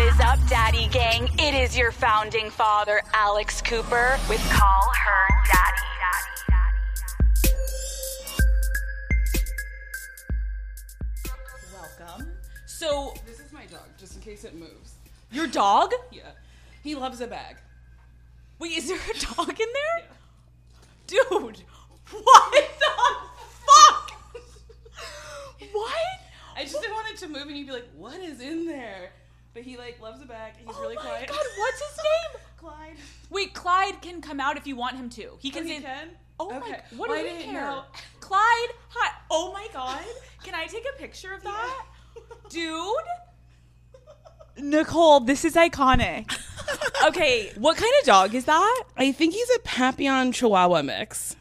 What is up, Daddy Gang? It is your founding father, Alex Cooper, with Call Her Daddy. Welcome. So, This is my dog, just in case it moves. your dog? Yeah. He loves a bag. Wait, is there a dog in there? Dude, what the fuck? what? I just didn't want it to move and you'd be like, what is in there? But he like loves a bag. He's oh really my quiet. god, what's his name? Clyde. Wait, Clyde can come out if you want him to. He oh, can Oh, he say, can? "Oh my, Okay. what Well, do I we care?" know. Clyde, hi. Oh my god, can I take a picture of that, dude? Nicole, this is iconic. okay, what kind of dog is that? I think he's a Papillon Chihuahua mix.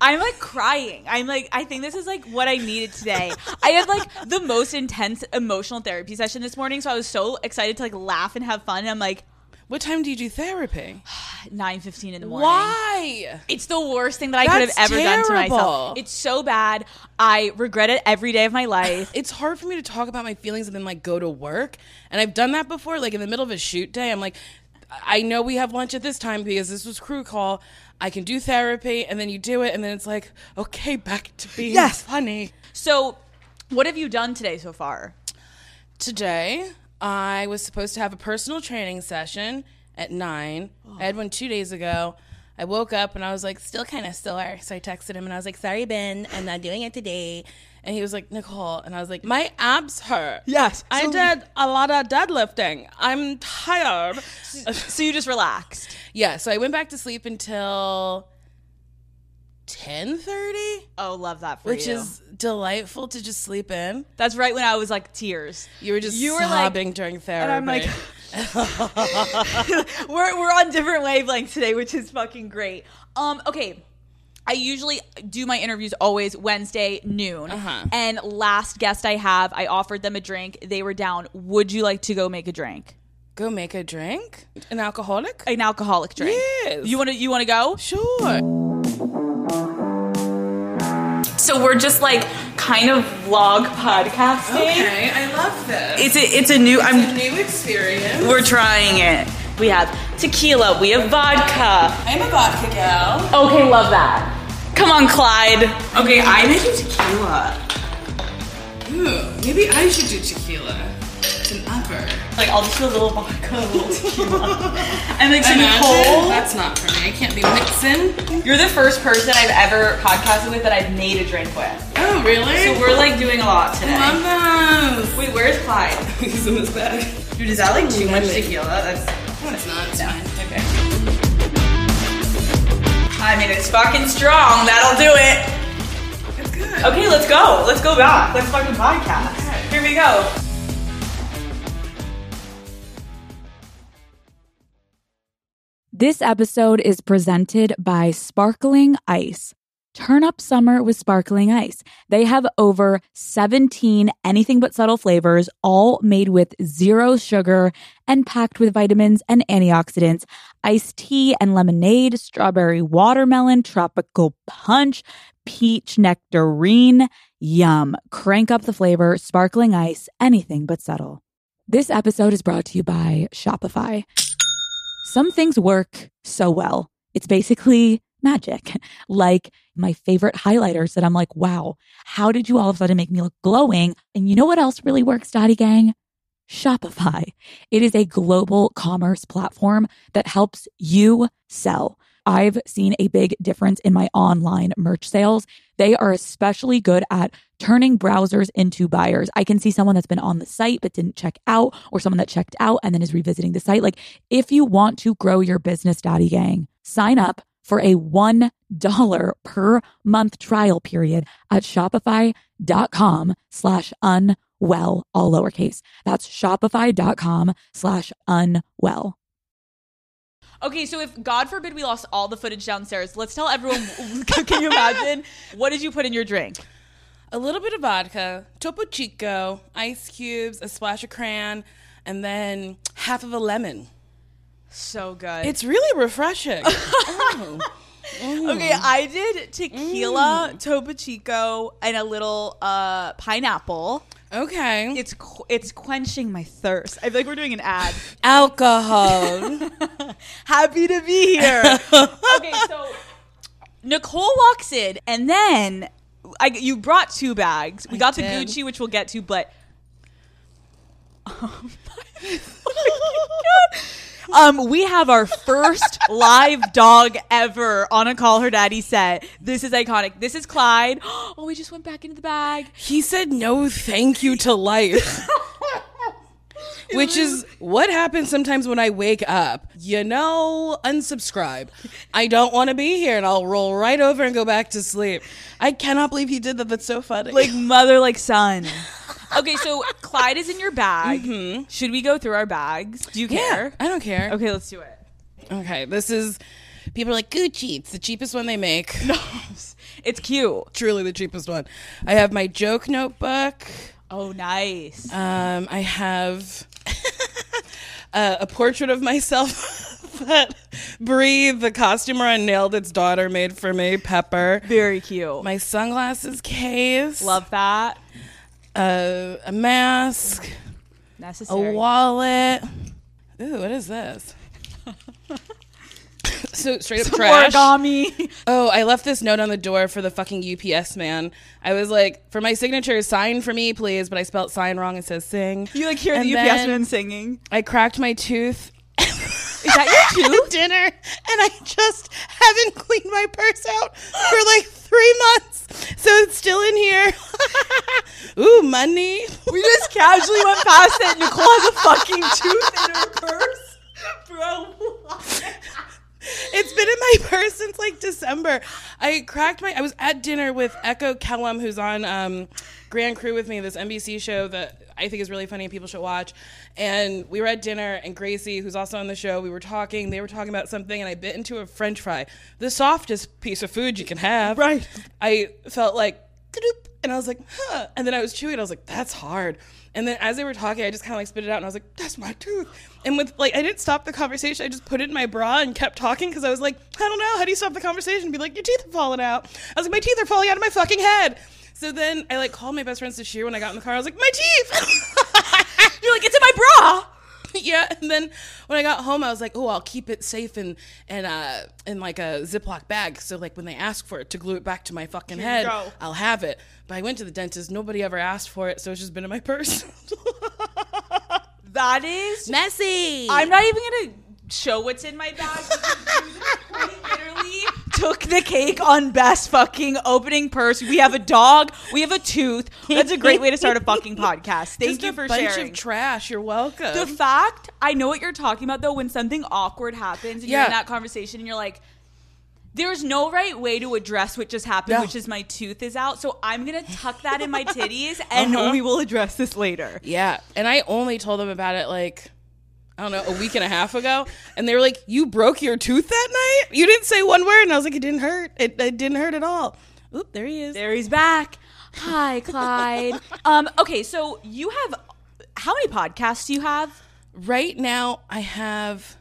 I'm like crying. I'm like, I think this is like what I needed today. I had like the most intense emotional therapy session this morning, so I was so excited to like laugh and have fun. And I'm like, What time do you do therapy? 9:15 in the morning. Why? It's the worst thing that I could have That's ever done to myself. It's so bad. I regret it every day of my life. It's hard for me to talk about my feelings and then like go to work. And I've done that before, like in the middle of a shoot day. I'm like, I know we have lunch at this time because this was crew call. I can do therapy, and then you do it, and then it's like, okay, back to being Yes. funny. So, what have you done today so far? Today, I was supposed to have a personal training session at nine. Oh. I had one two days ago. I woke up and I was like, still kind of sore. So I texted him and I was like, sorry, Ben, I'm not doing it today. And he was like, Nicole. And I was like, my abs hurt. Yes. I did a lot of deadlifting. I'm tired. So you just relaxed. yeah. So I went back to sleep until 10.30, Oh, love that for which you. Which is delightful to just sleep in. That's right when I was like tears. You were just You were like- during therapy. And I'm like, we're we're on different wavelengths today, which is fucking great. Um, okay. I usually do my interviews always Wednesday noon. Uh-huh. And last guest I have, I offered them a drink. They were down. Would you like to go make a drink? Go make a drink? An alcoholic? An alcoholic drink. Yes. You want to you want to go? Sure. So we're just like kind of vlog podcasting. Okay, I love this. It's a it's a new I'm a new experience. we're trying it. We have tequila, we have vodka. I'm a vodka gal. Okay, love that. Come on, Clyde. Okay, I you tequila. Ooh, maybe I should do tequila. It's an upper. Like I'll just do a little vodka, a little tequila, and like some Imagine. cold. That's not for me. I can't be mixing. You're the first person I've ever podcasted with that I've made a drink with. Oh, really? So we're like doing a lot today. Love this. Wait, where's Clyde? He's in this bag. Dude, is that like too much tequila? That's it's. It's fine. okay. I mean, it's fucking strong. That'll do it. Good. Okay, let's go. Let's go back. Let's fucking podcast. Here we go. This episode is presented by Sparkling Ice. Turn up summer with Sparkling Ice. They have over 17 anything but subtle flavors, all made with zero sugar and packed with vitamins and antioxidants. Iced tea and lemonade, strawberry watermelon, tropical punch, peach nectarine. Yum. Crank up the flavor, Sparkling Ice, anything but subtle. This episode is brought to you by Shopify. Some things work so well. It's basically magic. Like my favorite highlighters that I'm like, wow, how did you all of a sudden make me look glowing? And you know what else really works, Daddy Gang? Shopify. It is a global commerce platform that helps you sell. I've seen a big difference in my online merch sales. They are especially good at turning browsers into buyers. I can see someone that's been on the site but didn't check out, or someone that checked out and then is revisiting the site. Like, if you want to grow your business, Daddy Gang, sign up for a $1 per month trial period at shopify.com slash unwell, all lowercase. That's shopify.com slash unwell. Okay, so if God forbid we lost all the footage downstairs, let's tell everyone. can you imagine? What did you put in your drink? A little bit of vodka, Topo Chico, ice cubes, a splash of crayon, and then half of a lemon. So good. It's really refreshing. oh. okay, I did tequila, Topo Chico, and a little uh, pineapple. Okay. It's it's quenching my thirst. I feel like we're doing an ad. alcohol. Happy to be here. okay, so Nicole walks in, and then I, you brought two bags. We got the. Gucci, which we'll get to, but. Um, we have our first live dog ever on a Call Her Daddy set. This is iconic. This is Clyde. Oh, we just went back into the bag. he said no thank you to life. Which is what happens sometimes when I wake up. You know, unsubscribe. I don't want to be here and I'll roll right over and go back to sleep. I cannot believe he did that. That's so funny. Like mother, like son. Okay, so Clyde is in your bag. Should we go through our bags? Do you yeah, care? I don't care. Okay, let's do it. Okay, this is people are like Gucci. It's the cheapest one they make. No, It's cute. Truly the cheapest one. I have my joke notebook. Oh, nice. Um, I have uh, a portrait of myself that Breathe, the costumer on Nailed It's daughter, made for me. Pepper. Very cute. My sunglasses case. Love that. Uh, a mask. A wallet. Ooh, what is this? so straight up trash. Origami. Oh, I left this note on the door for the fucking UPS man. I was like, for my signature, sign for me, please. But I spelled sign wrong. It says sing. You like hear And the UPS man singing. I cracked my tooth. Is that your tooth? dinner, and I just haven't cleaned my purse out for like three months, so it's still in here. Ooh, money. We just casually went past it. Nicole has a fucking tooth in her purse. Bro, It's been in my purse since like December. I cracked my. I was at dinner with Echo Kellum, who's on um, Grand Crew with me, this NBC show that I think is really funny and people should watch. And we were at dinner, and Gracie, who's also on the show, we were talking. They were talking about something, and I bit into a French fry, the softest piece of food you can have. Right. I felt like, and I was like, huh. And then I was chewing. I was like, that's hard. And then as they were talking, I just kind of like spit it out, and I was like, that's my tooth. And with like, I didn't stop the conversation. I just put it in my bra and kept talking because I was like, I don't know. How do you stop the conversation? And be like, your teeth are falling out. I was like, my teeth are falling out of my fucking head. So then I like called my best friend Sashir when I got in the car. I was like, my teeth. you're like, it's in my bra. yeah. And then when I got home, I was like, oh, I'll keep it safe in and uh in like a Ziploc bag. So like when they ask for it to glue it back to my fucking Here head, go. I'll have it. But I went to the dentist. Nobody ever asked for it, so it's just been in my purse. That is. Messy. I'm not even gonna show what's in my bag. literally took the cake on best fucking opening purse. We have a dog. We have a tooth. That's a great way to start a fucking podcast. Thank Just you a for bunch sharing. of trash. You're welcome. the fact I know what you're talking about though when something awkward happens and you're Yeah. in that conversation and you're like there's no right way to address what just happened, No. which is my tooth is out. So I'm gonna tuck that in my titties, and Uh-huh. we will address this later. Yeah, and I only told them about it like I don't know a week and a half ago, and they were like, "You broke your tooth that night? You didn't say one word," and I was like, "It didn't hurt. It, it didn't hurt at all." Oop, there he is. There he's back. Hi, Clyde. um, okay, so you have how many podcasts do you have? Right now, I have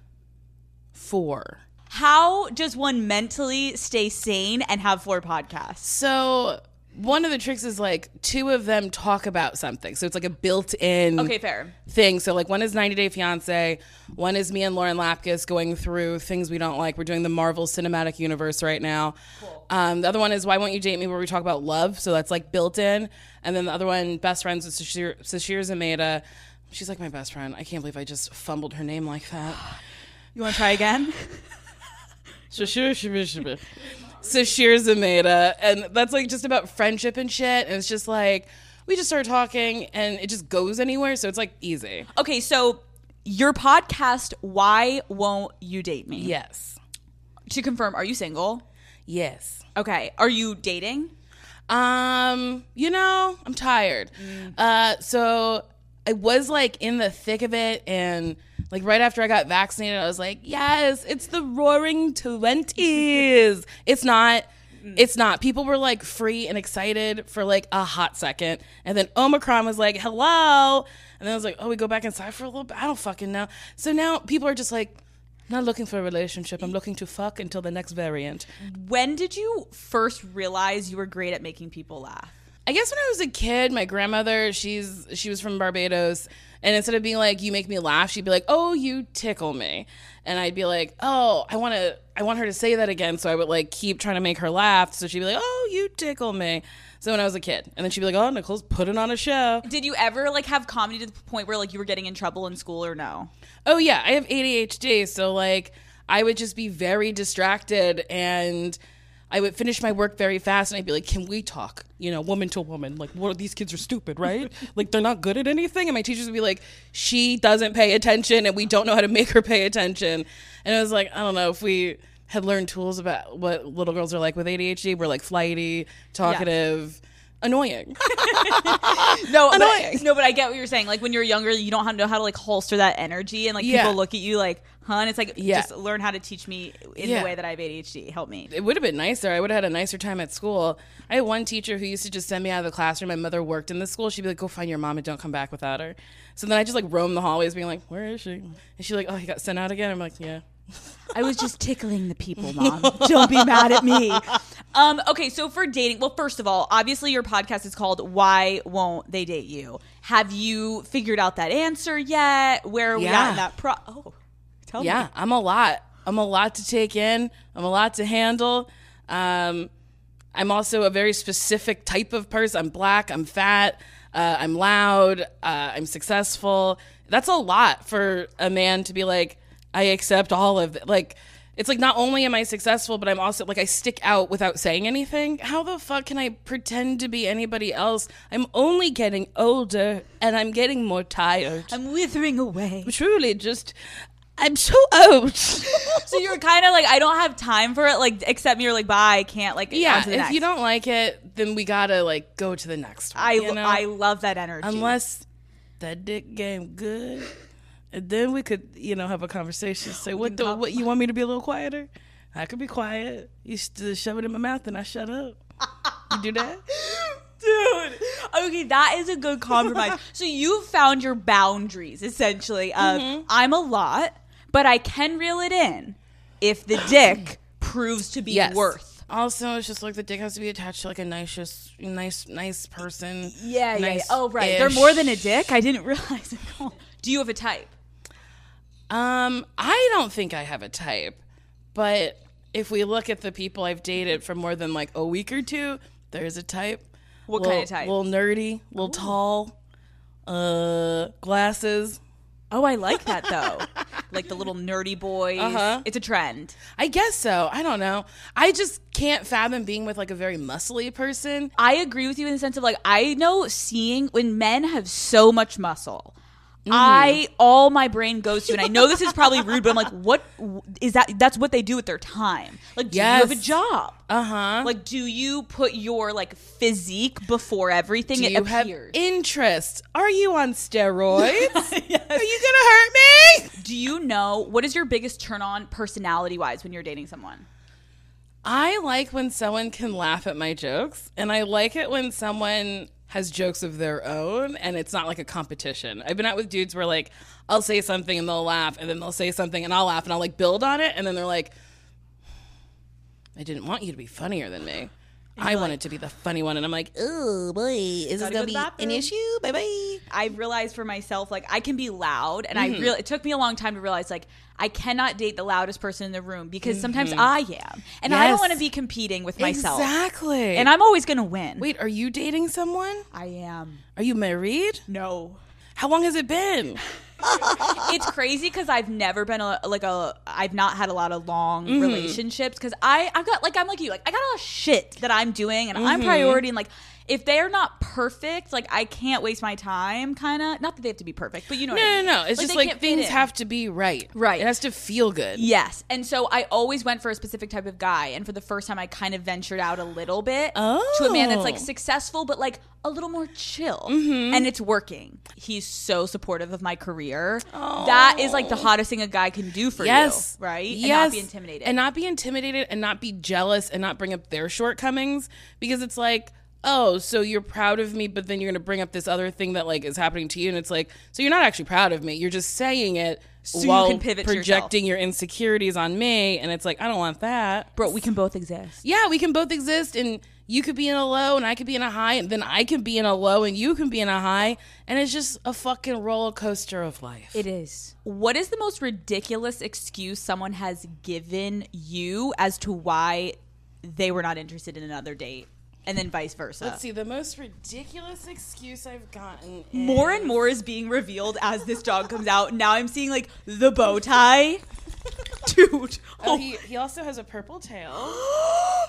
four. How does one mentally stay sane and have four podcasts? So one of the tricks is like two of them talk about something, so it's like a built-in Okay, fair. thing. So like one is 90 Day Fiance, one is me and Lauren Lapkus going through things we don't like. We're doing the Marvel Cinematic Universe right now. Um, the other one is Why Won't You Date Me, where we talk about love. So that's like built in. And then the other one, Best Friends with Sashir, Sashir Zameda. She's like my best friend. I can't believe I just fumbled her name like that. You want to try again? Sashir Shabir Sashir Zameda. And that's like just about friendship and shit. And it's just like, we just start talking and it just goes anywhere. So it's like easy. Okay, so your podcast, Why Won't You Date Me? Yes. To confirm, are you single? Yes. Okay. Are you dating? Um, you know, I'm tired. Uh, so I was like in the thick of it, and like right after I got vaccinated, I was like, yes, it's the roaring twenties. it's not. It's not. People were like free and excited for like a hot second, and then Omicron was like, "Hello," and then I was like, "Oh, we go back inside for a little bit." I don't fucking know. So now people are just like, "Not looking for a relationship. I'm looking to fuck until the next variant." When did you first realize you were great at making people laugh? I guess when I was a kid, my grandmother, she's she was from Barbados, and instead of being like, "You make me laugh," she'd be like, "Oh, you tickle me," and I'd be like, "Oh, I want to, I want her to say that again." So I would like keep trying to make her laugh. So she'd be like, "Oh, you tickle me." So when I was a kid, and then she'd be like, "Oh, Nicole's putting on a show." Did you ever like have comedy to the point where like you were getting in trouble in school or no? Oh yeah, I have ADHD, so like I would just be very distracted and I would finish my work very fast and I'd be like, "Can we talk?" You know, woman to woman. Like, what these kids are stupid, right? like they're not good at anything. And my teachers would be like, "She doesn't pay attention and we don't know how to make her pay attention." And I was like, I don't know if we had learned tools about what little girls are like with ADHD. We're like flighty, talkative, annoying. No, Annoying. But, no, but I get what you're saying. Like when you're younger, you don't have- to know how to like holster that energy, and like Yeah. people look at you like, "Huh?" And it's like, Yeah. just learn how to teach me in Yeah. the way that I have ADHD. Help me. it would have been nicer. I would have had a nicer time at school. I had one teacher who used to just send me out of the classroom. My mother worked in the school. She'd be like, "Go find your mom and don't come back without her." So then I just like roam the hallways, being like, "Where is she?" And she's like, "Oh, he got sent out again." I'm like, "Yeah." I was just tickling the people, mom. Don't be mad at me. Um, okay, so for dating, well, first of all, obviously your podcast is called "Why Won't They Date You?" Have you figured out that answer yet? Where are we at in that pro? Oh, tell Yeah, me. I'm a lot. I'm a lot to take in. I'm a lot to handle. Um, I'm also a very specific type of person. I'm black. I'm fat. Uh, I'm loud. Uh, I'm successful. That's a lot for a man to be like. I accept all of it. Like, it's like not only am I successful, but I'm also like I stick out without saying anything. How the fuck can I pretend to be anybody else? I'm only getting older and I'm getting more tired. I'm withering away. truly just. I'm so old. So you're kind of like, I don't have time for it. Like, accept me or like, bye. I can't. Like, Yeah, the if you don't like it, then we gotta like go to the next one. I you know? I love that energy. unless that dick game good, and then we could you know have a conversation. Say what the what you want me to be a little quieter? I could be quiet. You just shove it in my mouth and I shut up. You do that? Dude. Okay, that is a good compromise. so you found your boundaries essentially of Mm-hmm. I'm a lot, but I can reel it in if the dick proves to be worth. Also, it's just like the dick has to be attached to like a nice, just nice, nice person. Yeah, yeah, yeah. Nice-ish. Oh, right. They're more than a dick. I didn't realize. it. Do you have a type? Um, I don't think I have a type, but if we look at the people I've dated for more than like a week or two, there's a type. What Little- kind of type? Little nerdy, little tall, uh, glasses. Oh, I like that though. like the little nerdy boys. Uh-huh. It's a trend. I guess so. I don't know. I just can't fathom being with like a very muscly person. I agree with you in the sense of like I know seeing when men have so much muscle. Mm-hmm. I all my brain goes to, and I know this is probably rude, but I'm like, what is that? That's what they do with their time. Like, do you have a job? Uh huh. Like, do you put your like physique before everything? Do it you have appears. interest? Are you on steroids? Are you gonna hurt me? do you know what is your biggest turn on personality wise when you're dating someone? I like when someone can laugh at my jokes, and I like it when someone has jokes of their own and it's not like a competition. I've been out with dudes where like I'll say something and they'll laugh, and then they'll say something and I'll laugh and I'll like build on it, and then they're like, I didn't want you to be funnier than me. I wanted to be the funny one, and I'm like, oh boy, is this gonna go to be an issue? Bye bye. I realized for myself, like I can be loud, and Mm-hmm. I really it took me a long time to realize, like I cannot date the loudest person in the room because sometimes Mm-hmm. I am, and I don't want to be competing with myself. Exactly. And I'm always gonna win. wait. Are you dating someone? I am. Are you married? No. How long has it been? it's crazy because I've never been a like a I've not had a lot of long Mm-hmm. relationships because I I've got like I'm like you like I got a lot of shit that I'm doing and I'm Mm-hmm. priority and like if they're not perfect like I can't waste my time kind of not that they have to be perfect but you know what I No, mean. no, no. It's Like, just like things have to be right. Right. It has to feel good. Yes. And so I always went for a specific type of guy. And for the first time, I kind of ventured out a little bit to a man that's like Oh. successful, but like a little more chill. Mm-hmm. And it's working. He's so supportive of my career. That is like the hottest thing a guy can do for yes. you, right? Yes. And not be intimidated. And not be intimidated and not be jealous and not bring up their shortcomings because it's like, oh, so you're proud of me, but then you're going to bring up this other thing that like is happening to you. And it's like, so you're not actually proud of me. You're just saying it you while can pivot projecting your insecurities on me. And it's like, I don't want that. Bro, we can both exist. Yeah, we can both exist and you could be in a low and I could be in a high, and then I can be in a low and you can be in a high, and it's just a fucking roller coaster of life. It is. What is the most ridiculous excuse someone has given you as to why they were not interested in another date? And then vice versa. Let's see, the most ridiculous excuse I've gotten. Is, More and more is being revealed as this dog comes out. Now I'm seeing like the bow tie. Dude. Oh, he, he also has a purple tail. I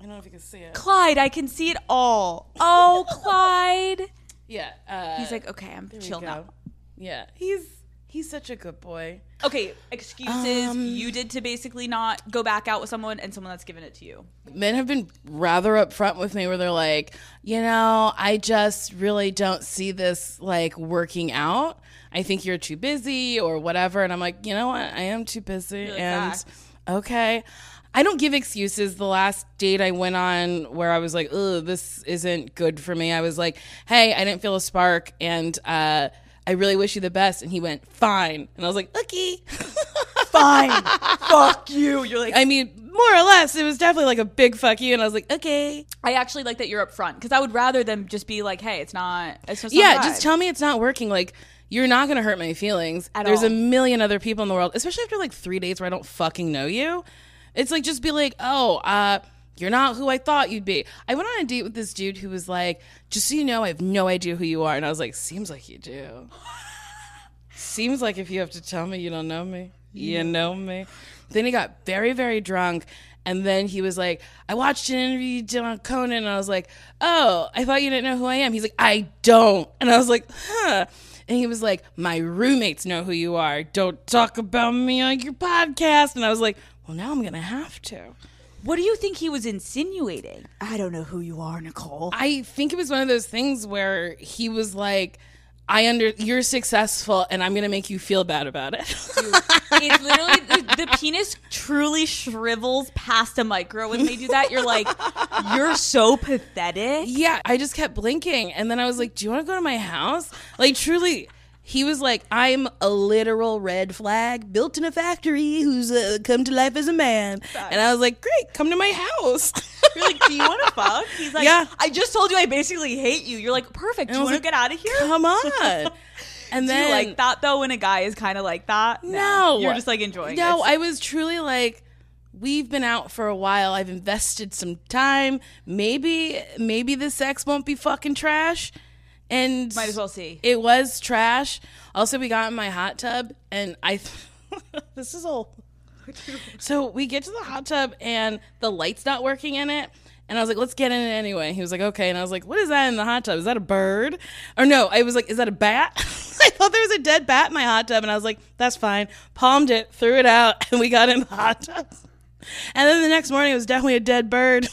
don't know if you can see it. Clyde, I can see it all. Oh, Clyde. Yeah. Uh, He's like, okay, I'm chill now. Yeah, he's he's such a good boy. Okay, excuses Um, you did to basically not go back out with someone and someone that's given it to you. men have been rather upfront with me where they're like, you know, I just really don't see this like working out. I think you're too busy or whatever. And I'm like, you know what? I am too busy. like, and "Facts." okay. I don't give excuses. The last date I went on where I was like, oh, this isn't good for me. I was like, hey, I didn't feel a spark and uh, I really wish you the best. And he went, fine. And I was like, okay. Fine. Fuck you. You're like, I mean, more or less, it was definitely like a big fuck you. And I was like, okay. I actually like that you're upfront because I would rather them just be like, hey, it's not. It's just yeah, just tell me it's not working. Like you're not gonna hurt my feelings. At There's all. a million other people in the world, especially after like three dates where I don't fucking know you. It's like just be like, oh, uh, you're not who I thought you'd be. I went on a date with this dude who was like, just so you know, I have no idea who you are, and I was like, seems like you do. seems like if you have to tell me you don't know me, you know me. Then he got very, very drunk. And then he was like, I watched an interview you did on Conan. And I was like, oh, I thought you didn't know who I am. He's like, I don't. And I was like, huh. And he was like, my roommates know who you are. Don't talk about me on your podcast. And I was like, well, now I'm going to have to. What do you think he was insinuating? I don't know who you are, Nicole. I think it was one of those things where he was like, I under you're successful and I'm gonna make you feel bad about it. it's literally the, the penis truly shrivels past a micro when they do that. You're like, you're so pathetic. yeah, I just kept blinking and then I was like, Do you wanna go to my house? Like truly he was like, I'm a literal red flag built in a factory who's uh, come to life as a man. And I was like, Great, come to my house. You're like, do you want to fuck? He's like, Yeah. I just told you I basically hate you. You're like, perfect. Do you want to like, get out of here? Come on. And then you like that though when a guy is kind of like that? No. You're just like enjoying it. No, it. I was truly like, we've been out for a while. I've invested some time. Maybe, maybe the sex won't be fucking trash. And Might as well see. It was trash. Also, we got in my hot tub, and I. this is all. So we get to the hot tub, and the light's not working in it. And I was like, let's get in it anyway. He was like, okay. And I was like, what is that in the hot tub? Is that a bird? Or no, I was like, is that a bat? I thought there was a dead bat in my hot tub. And I was like, that's fine. Palmed it, threw it out, and we got in the hot tub. And then the next morning, it was definitely a dead bird.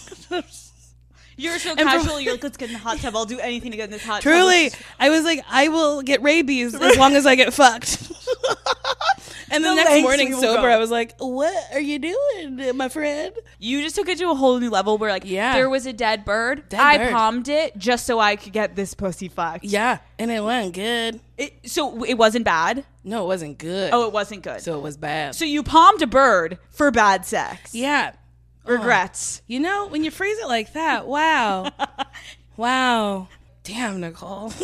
You're so from- casual. You're like, let's get in the hot tub. I'll do anything to get in this hot tub. Truly, I was like, I will get rabies as long as I get fucked. and the, The next morning, sober, go. I was like, "What are you doing, my friend?" You just took it to a whole new level where, like, Yeah. there was a dead bird. Dead I bird. palmed it just so I could get this pussy fucked. Yeah, and it went good. It, so it wasn't bad. No, it wasn't good. Oh, it wasn't good. So it was bad. so you palmed a bird for bad sex. yeah, Regrets. you know when you phrase it like that, wow, wow, damn, Nicole,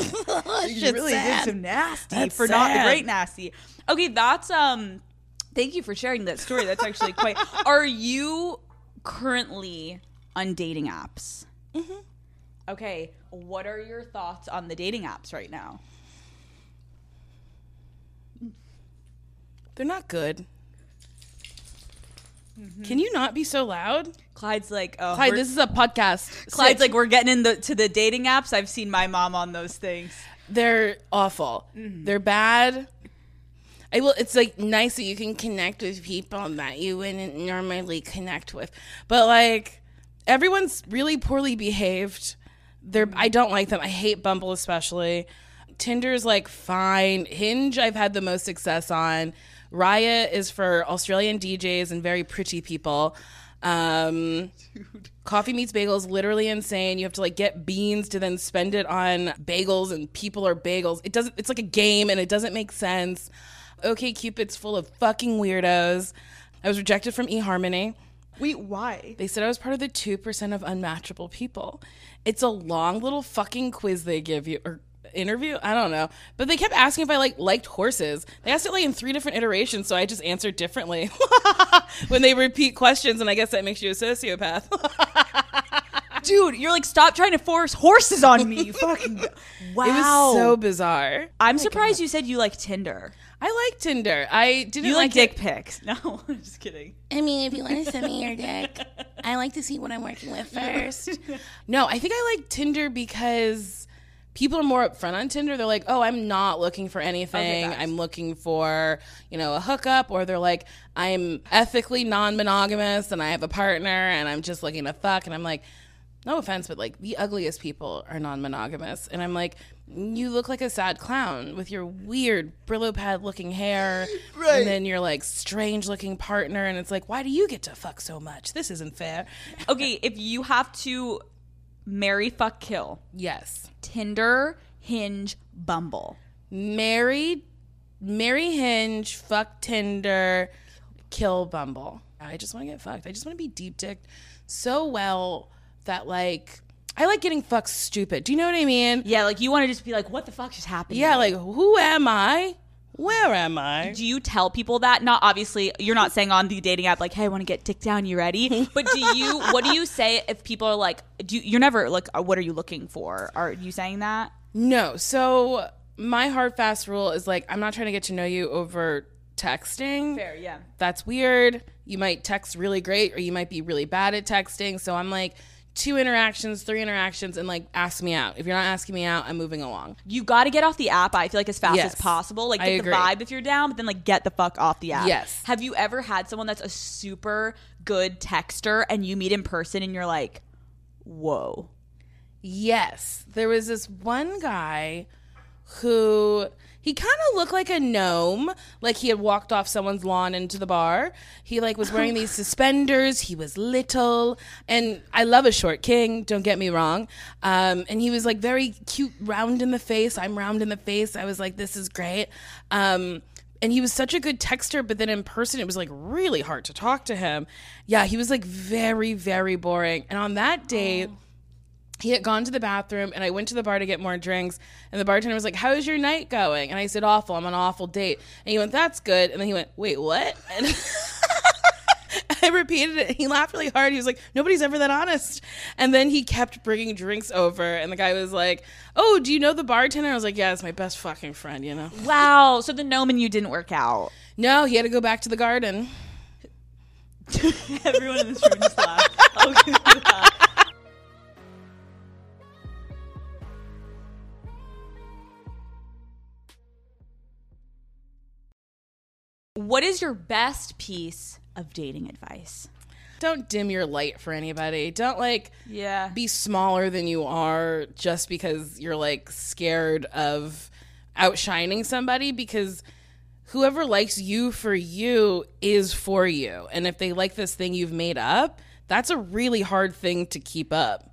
You really did some nasty That's for not the great nasty. Okay, that's um. Thank you for sharing that story. That's actually quite. Are you currently on dating apps? Mm-hmm. Okay, what are your thoughts on the dating apps right now? They're not good. Mm-hmm. Can you not be so loud? Clyde's like, oh, Clyde, this is a podcast. Clyde's Sit. like, we're getting into to the dating apps. I've seen my mom on those things. they're awful. Mm-hmm. They're bad. I will. It's like nice that you can connect with people that you wouldn't normally connect with, but like everyone's really poorly behaved. They're. Mm-hmm. I don't like them. I hate Bumble especially. Tinder's like fine. Hinge I've had the most success on. Raya is for Australian DJs and very pretty people. Um, Coffee Meets Bagels literally insane. You have to like get beans to then spend it on bagels and people are bagels. It doesn't it's like a game and it doesn't make sense. OkCupid's full of fucking weirdos. I was rejected from eHarmony. Wait, why? They said I was part of the 2% of unmatchable people. It's a long little fucking quiz they give you or interview. I don't know. But they kept asking if I like liked horses. They asked it like in three different iterations, so I just answered differently when they repeat questions and I guess that makes you a sociopath. Dude, you're like, stop trying to force horses on me. You fucking. Wow. It was so bizarre. I'm oh surprised you said you like Tinder. I like Tinder. I didn't You like, like, dick pics. No, I'm just kidding. I mean, if you want to send me your dick, I like to see what I'm working with first. No, I think I like Tinder because people are more upfront on Tinder. They're like, "Oh, I'm not looking for anything. facts. I'm looking for, you know, a hookup." Or they're like, "I'm ethically non-monogamous and I have a partner and I'm just looking to fuck." And I'm like, no offense, but like the ugliest people are non-monogamous, and I'm like, you look like a sad clown with your weird Brillo pad looking hair, right. and then your like strange looking partner, and it's like, why do you get to fuck so much? This isn't fair. Okay, if you have to marry, fuck, kill, Yes, Tinder, Hinge, Bumble. marry, marry Hinge, fuck Tinder, kill Bumble. I just want to get fucked. I just want to be deep dicked so well that like I like getting fucked stupid. Do you know what I mean? Yeah, like you want to just be like, what the fuck just happened? Yeah, like who am I? Where am I? do you tell people that? Not obviously, you're not saying on the dating app like, "Hey, I want to get dick down. You ready?" But do you? What do you say if people are like, "Do you, you're never like, uh, what are you looking for?" Are you saying that? No. So my hard fast rule is like I'm not trying to get to know you over texting. Fair, yeah. That's weird. You might text really great or you might be really bad at texting. So I'm like two interactions, three interactions and like ask me out. If you're not asking me out, I'm moving along. You got to get off the app. I feel like as fast Yes. as possible. Like I get the agree. vibe if you're down, but then like get the fuck off the app. Yes. Have you ever had someone that's a super good texter and you meet in person and you're like, "Whoa." Yes. There was this one guy who he kind of looked like a gnome, like he had walked off someone's lawn into the bar. He like was wearing these suspenders. He was little, and I love a short king. Don't get me wrong. Um, and he was like very cute, round in the face. I'm round in the face. I was like, this is great. Um, and he was such a good texter, but then in person it was like really hard to talk to him. Yeah, he was like very, very boring. And on that date he had gone to the bathroom and I went to the bar to get more drinks and the bartender was like, How's your night going? And I said, Awful, I'm on an awful date. And he went, That's good. And then he went, Wait, what? And I repeated it. He laughed really hard. He was like, Nobody's ever that honest. And then he kept bringing drinks over and the guy was like, Oh, do you know the bartender? I was like, Yeah, it's my best fucking friend, you know? Wow. So the gnome and you didn't work out. No, he had to go back to the garden. Everyone in this room just laughed. I'll What is your best piece of dating advice? Don't dim your light for anybody. Don't like Yeah. be smaller than you are just because you're like scared of outshining somebody because whoever likes you for you is for you. And if they like this thing you've made up, that's a really hard thing to keep up.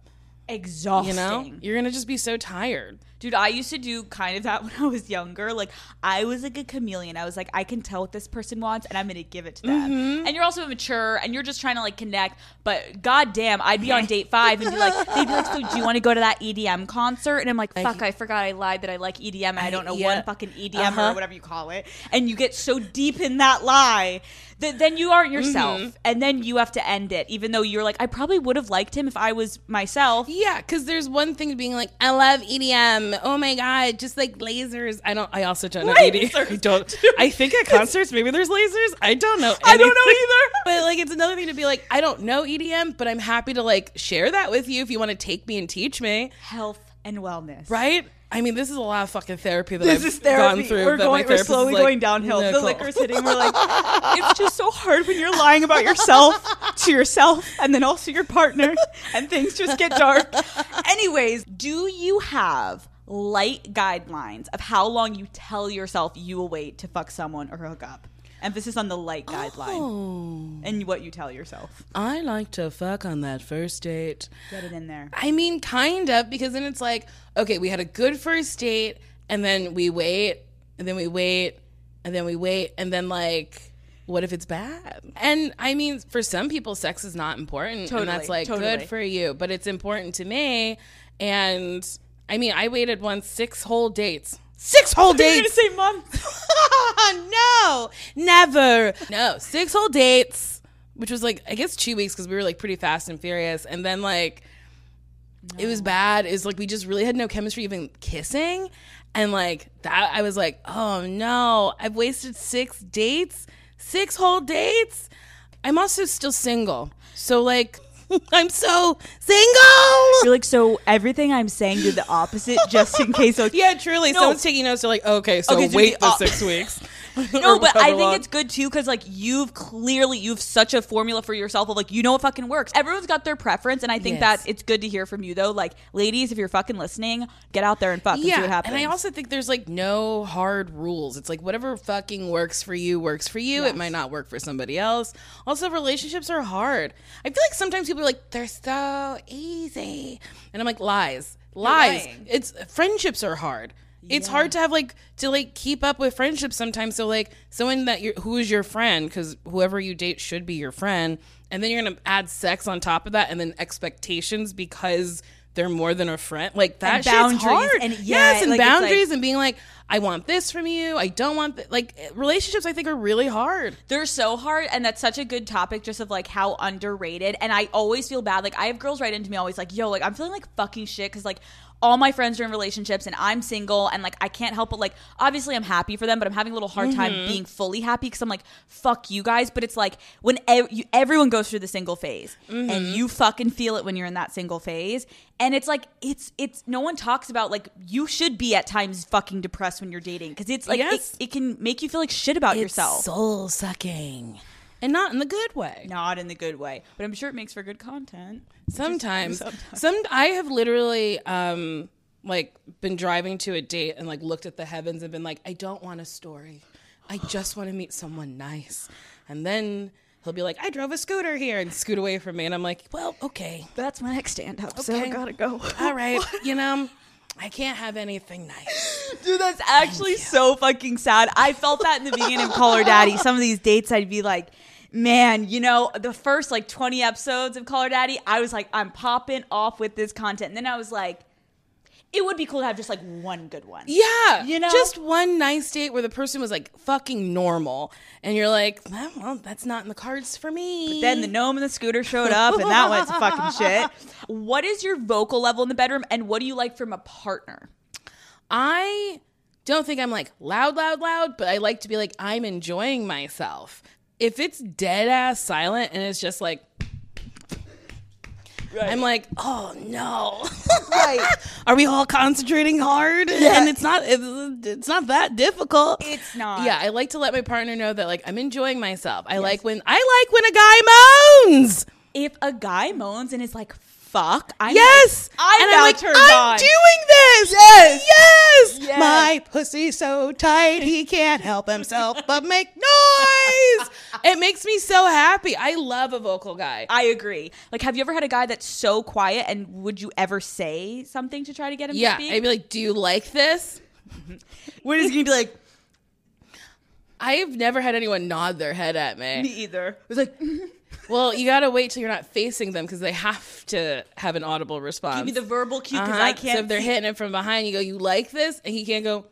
Exhausting. You know? You're going to just be so tired. Dude, I used to do kind of that when I was younger. Like, I was like a chameleon. I was like, I can tell what this person wants and I'm going to give it to them. Mm-hmm. And you're also mature and you're just trying to like connect. But goddamn, I'd be on date five and be like, they'd be like, so do you want to go to that EDM concert? And I'm like, fuck, I forgot I lied that I like EDM and I don't know yeah. one fucking EDM Uh-huh. or whatever you call it. And you get so deep in that lie that then you aren't yourself. Mm-hmm. And then you have to end it, even though you're like, I probably would have liked him if I was myself. Yeah, because there's one thing being like, I love EDM. Oh my god, just like lasers. I don't. I also don't know EDM. I don't. I think at concerts maybe there's lasers. I don't know. I don't know either. But like, it's another thing to be like, I don't know EDM, but I'm happy to like share that with you if you want to take me and teach me. Health and wellness. Right? I mean, this is a lot of fucking therapy that This I've is therapy. gone through. We're going. We're slowly like, going downhill. The liquor's hitting. We're like, it's just so hard when you're lying about yourself to yourself, and then also your partner, and things just get dark. Anyways, do you have light guidelines of how long you tell yourself you will wait to fuck someone or hook up? Emphasis on the light guideline Oh. and what you tell yourself. I like to fuck on that first date. Get it in there. I mean, kind of, because then it's like, okay, we had a good first date, and then we wait, and then we wait, and then we wait, and then like what if it's bad? And I mean, for some people, sex is not important, Totally, and that's like totally. good for you. But it's important to me. And I mean, I waited one six whole dates. Six whole dates. say months. no, never. No, six whole dates, which was like I guess two weeks because we were like pretty fast and furious, and then like it was bad. Is like we just really had no chemistry, even kissing, and like that. I was like, oh no, I've wasted six dates, six whole dates. I'm also still single, so like I'm so single. You're like, so everything I'm saying did the opposite just in case. Like, Yeah, truly. No. Someone's taking notes. They're like, okay, so Okay, wait the the op- six weeks. No, but I think it's good too because like you've clearly you've such a formula for yourself of like you know what fucking works. Everyone's got their preference, and I think Yes. that it's good to hear from you though. Like, ladies, if you're fucking listening, get out there and fuck and see what happens. And I also think there's like no hard rules. It's like whatever fucking works for you works for you. It might not work for somebody else. Also, relationships are hard. I feel like sometimes people are like, they're so easy. And I'm like, lies. Lies. It's friendships are hard. It's hard to have like to like keep up with friendships sometimes. So like someone that you who is your friend because whoever you date should be your friend, and then you're gonna add sex on top of that, and then expectations because they're more than a friend. Like that And shit's boundaries, hard. and yeah, yes, and like, it's like- boundaries and being like, I want this from you. I don't want th-. like eh, relationships. I think are really hard. They're so hard, and that's such a good topic, just of like how underrated. And I always feel bad. Like I have girls write into me always like, "Yo, like I'm feeling like fucking shit because like all my friends are in relationships and I'm single, and like I can't help but like obviously I'm happy for them, but I'm having a little hard time mm-hmm. being fully happy because I'm like, fuck you guys. But it's like when ev- you, everyone goes through the single phase, and mm-hmm. you fucking feel it when you're in that single phase, and it's like it's it's no one talks about like you should be at times fucking depressed when you're dating because it's like Yes. it, it can make you feel like shit about yourself. soul sucking, and not in the good way. not in the good way, but I'm sure it makes for good content. Sometimes, some I have literally um like been driving to a date and like looked at the heavens and been like, I don't want a story. I just want to meet someone nice. And then he'll be like, I drove a scooter here and scoot away from me. And I'm like, well, okay. That's my next stand up, so Okay. I gotta go. All right. you know, I can't have anything nice. Dude, that's actually so fucking sad. I felt that in the beginning of Call Her Daddy. Some of these dates, I'd be like, man, you know, the first like 20 episodes of Call Her Daddy, I was like, I'm popping off with this content. And then I was like, it would be cool to have just like one good one. Yeah. You know? Just one nice date where the person was like fucking normal. And you're like, well, that's not in the cards for me. Then the gnome and the scooter showed up, and that was fucking shit. What is your vocal level in the bedroom, and what do you like from a partner? I don't think I'm like loud, loud, loud, but I like to be like, I'm enjoying myself. If it's dead ass silent and it's just like, I'm like, oh no. Right. Are we all concentrating hard? And it's not it's, it's not that difficult. It's not. Yeah, I like to let my partner know that like I'm enjoying myself. I like when I like when a guy moans. If a guy moans and is like, fuck, I'm Yes, like, I'm and now I'm like, turned I'm on. doing this. Yes, yes. Yes. My pussy's so tight he can't help himself but make noise. it makes me so happy. I love a vocal guy. I agree. Like, have you ever had a guy that's so quiet, and would you ever say something to try to get him yeah, to speak? I'd be like, "Do you like this?" what is he gonna be like? I've never had anyone nod their head at Me me. either. It was like, Well, you gotta wait till you're not facing them because they have to have an audible response. Give me the verbal cue because Uh-huh. I can't. So if they're hitting it from behind, you go, "You like this?" and he can't go.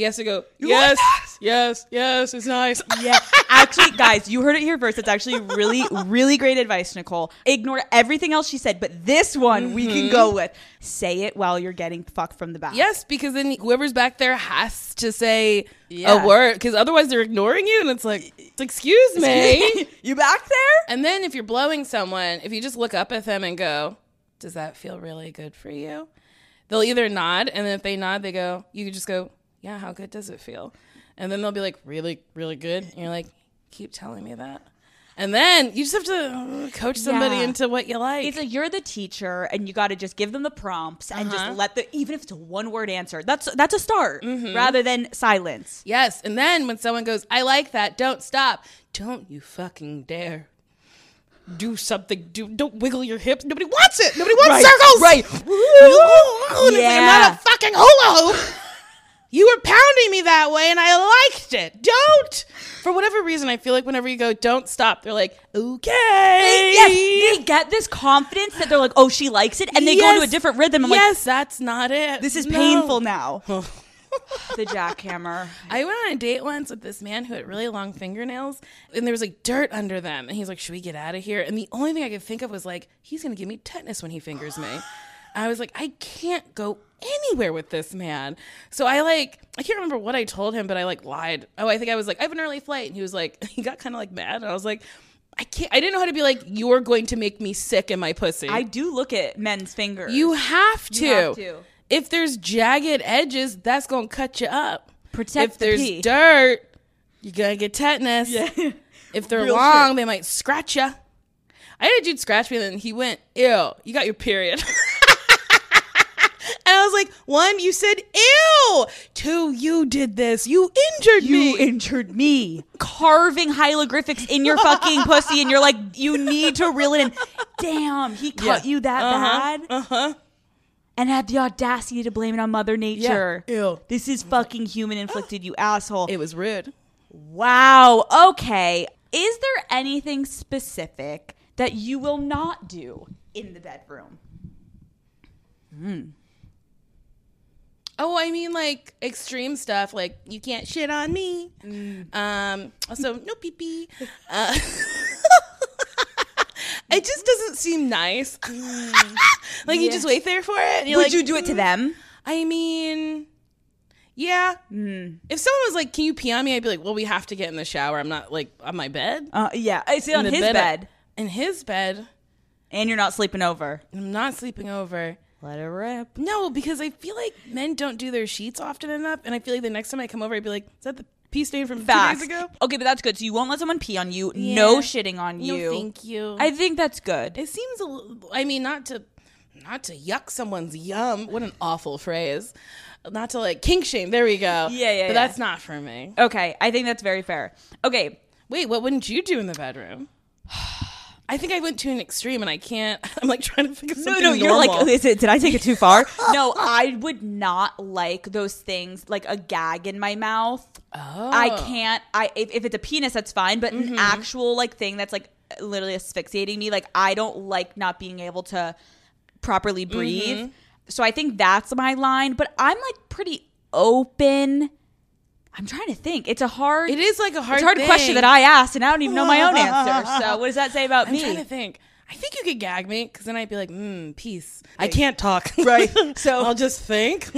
He has to go. yes, yes, yes. It's nice. Yeah, actually, guys, you heard it here first. It's actually really, really great advice, Nicole. Ignore everything else she said, but this one we can go mm-hmm. with. Say it while you're getting fucked from the back. Yes, because then whoever's back there has to say Yeah. a word because otherwise they're ignoring you, and it's like, excuse me. you back there? and then if you're blowing someone, if you just look up at them and go, "Does that feel really good for you?" They'll either nod, and then if they nod, they go. You can just go, "Yeah, how good does it feel?" And then they'll be like, "Really, really good." And you're like, "Keep telling me that." And then you just have to uh, coach somebody Yeah. into what you like. It's like you're the teacher, and you got to just give them the prompts and Uh-huh. just let the even if it's a one word answer. That's that's a start Mm-hmm. rather than silence. Yes, and then when someone goes, "I like that," don't stop. Don't you fucking dare. Do something. Do don't wiggle your hips. Nobody wants it. Nobody wants Right, circles. right. It's I'm not a fucking hula hoop. You were pounding me that way, and I liked it. Don't. for whatever reason, I feel like whenever you go, don't stop, they're like, okay. Yes, they get this confidence that they're like, oh, she likes it, and they go to a different rhythm. I'm yes, that's not it. this is No. painful now. the jackhammer. I went on a date once with this man who had really long fingernails, and there was like dirt under them. And he's like, "Should we get out of here?" And the only thing I could think of was like, "He's gonna give me tetanus when he fingers me." I was like, "I can't go anywhere with this man." So I like, I can't remember what I told him, but I like lied. Oh, I think I was like, "I have an early flight," and he was like, he got kind of like mad, and I was like. I can't. I didn't know how to be like. You're going to make me sick in my pussy. I do look at men's fingers. You have to. You have to. If there's jagged edges, that's gonna cut you up. Protect If the there's pee. dirt, you're gonna get tetanus. If they're Real long, shit. they might scratch you. I had a dude scratch me, and then he went, "Ew, you got your period." And I was like, one, you said ew. Two, you did this. You injured You me. You injured me. Carving hieroglyphics in your fucking pussy, and you're like, you need to reel it in. Damn, he cut Yeah. you that bad. uh huh. And had the audacity to blame it on Mother Nature. Ew. This is fucking human inflicted, you asshole. It was rude. Wow. Okay. Is there anything specific that you will not do in the bedroom? Oh, I mean, like extreme stuff. Like you can't shit on me. Um. Also, no pee pee. Uh, it just doesn't seem nice. like you just wait there for it. Would like, you do it to them? I mean, yeah. If someone was like, "Can you pee on me?" I'd be like, "Well, we have to get in the shower. I'm not like on my bed." Uh, yeah. I sit on his bed, In his bed. and you're not sleeping over. I'm not sleeping over. Let it rip. No, because I feel like men don't do their sheets often enough, and I feel like the next time I come over, I'd be like, "Is that the pee stain from Facts. two days ago?" Okay, but that's good. So you won't let someone pee on you. No shitting on No, you. thank you. I think that's good. it seems a little, I mean, not to not to yuck someone's yum. What an awful phrase. Not to like kink shame. There we go. Yeah, yeah, But yeah. that's not for me. Okay, I think that's very fair. Okay, Wait, what wouldn't you do in the bedroom? I think I went to an extreme, and I can't. I'm like trying to think of no, something. no, you're like, is it? Did I take it too far? no, I would not like those things, like a gag in my mouth. Oh. I can't. I if, if it's a penis, that's fine, but Mm-hmm. an actual like thing that's like literally asphyxiating me, like I don't like not being able to properly breathe. Mm-hmm. So I think that's my line. But I'm like pretty open. I'm trying to think. It's a hard. It is like a hard. It's a hard thing. question that I asked, and I don't even know my own answer. So what does that say about me? I'm trying to think. I think you could gag me because then I'd be like, mm, peace. I can't talk. Right. So- I'll just think.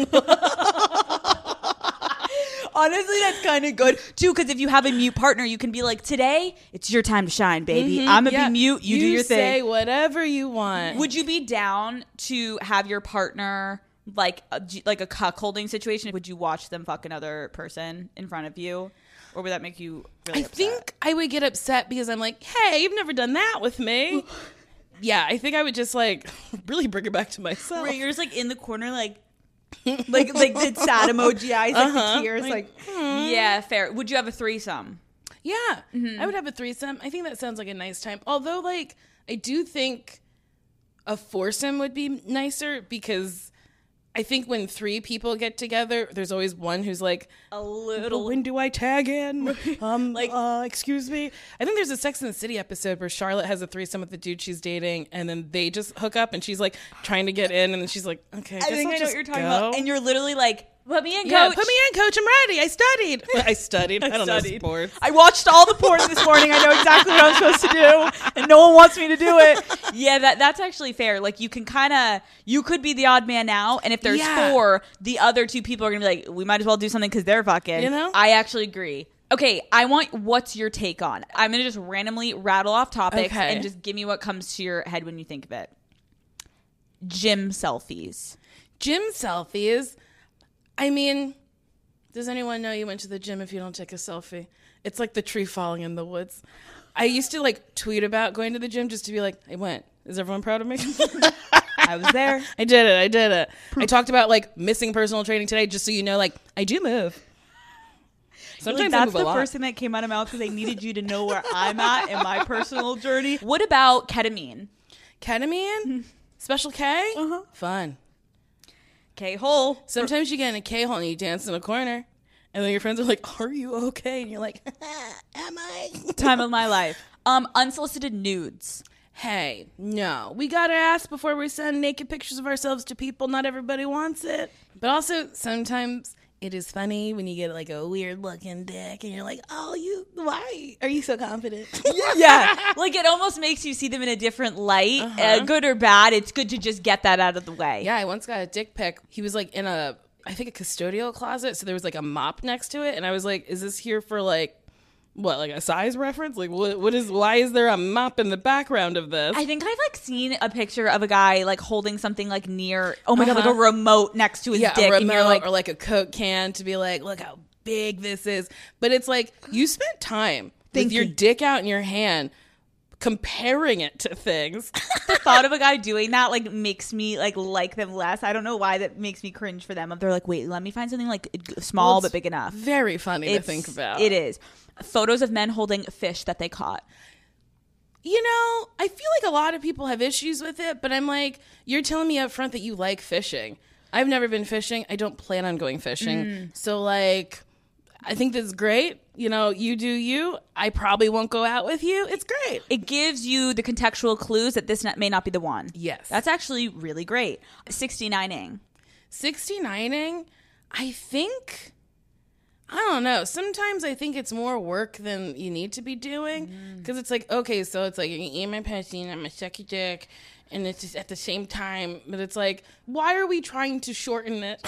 Honestly, that's kind of good too. Because if you have a mute partner, you can be like, "Today, it's your time to shine, baby. I'm gonna Mm-hmm. Yeah. be mute. You, do your say thing." Say whatever you want. Would you be down to have your partner like a, like a cuckolding situation? Would you watch them fuck another person in front of you, or would that make you? Really I upset? think I would get upset because I'm like, hey, you've never done that with me. yeah, I think I would just like really bring it back to myself. Right, you're just like in the corner, like. like like the sad emoji eyes, like Uh-huh. the tears, like, yeah, fair. Would you have a threesome? Yeah, Mm-hmm. I would have a threesome. I think that sounds like a nice time. Although, like, I do think a foursome would be nicer because I think when three people get together, there's always one who's like, A "Well, little. when do I tag in? Um, like, uh, excuse me. I think there's a Sex and the City episode where Charlotte has a threesome with the dude she's dating, and then they just hook up, and she's like trying to get in, and then she's like, okay, I, I think I know what you're talking go. about, and you're literally like, "Put me in, yeah, coach. put me in, coach. I'm ready. I studied. I studied. I, don't know sports. I watched all the porn this morning. I know exactly what I'm supposed to do, and no one wants me to do it. Yeah, that that's actually fair. Like you can kind of you could be the odd man out, and if there's Yeah. four, the other two people are gonna be like, we might as well do something because they're fucking. You know? I actually agree. Okay, I want what's your take on? I'm gonna just randomly rattle off topics Okay. and just give me what comes to your head when you think of it. Gym selfies. gym selfies. I mean, does anyone know you went to the gym if you don't take a selfie? It's like the tree falling in the woods. I used to like tweet about going to the gym just to be like, I went. Is everyone proud of me? I was there. I did it. I did it. I talked about like missing personal training today just so you know, like, I do move. Sometimes Like, I that's move a the lot. first thing that came out of my mouth because I needed you to know where I'm at in my personal journey. What about ketamine? Ketamine? Special K? Uh-huh. Fun. K hole. Sometimes you get in a K hole and you dance in a corner. And then your friends are like, "Are you okay?" And you're like, "Am I?" Time of my life. Um, unsolicited nudes. Hey, no, we gotta ask before we send naked pictures of ourselves to people. Not everybody wants it. But also, sometimes it is funny when you get like a weird looking dick and you're like, oh, you, why are you so confident? Yeah, like it almost makes you see them in a different light, uh good or bad. It's good to just get that out of the way. yeah, I once got a dick pic. He was like in a, I think a custodial closet. So there was like a mop next to it. And I was like, is this here for like, what, like a size reference? Like, what, what is, why is there a mop in the background of this? I think I've like seen a picture of a guy like holding something like near. Oh my god, like a Uh-huh. remote next to his yeah, dick, a and you're like, or like a Coke can to be like, look how big this is. But it's like you spent time with your dick out in your hand, comparing it to things. the thought of a guy doing that like makes me like like them less. I don't know why that makes me cringe for them. They're like, wait, let me find something like small Well, but big enough. Very funny to think about. It is photos of men holding fish that they caught. You know, I feel like a lot of people have issues with it, but I'm like, you're telling me up front that you like fishing. I've never been fishing. I don't plan on going fishing. Mm. So like I think that's great. You know, you do you. I probably won't go out with you. It's great. It gives you the contextual clues that this may not be the one. Yes. that's actually really great. 69ing. 69ing, I think I don't know. Sometimes I think it's more work than you need to be doing because it's like okay, so it's like you eat my pussy and I'm a suck your dick, and it's just at the same time. But it's like, why are we trying to shorten it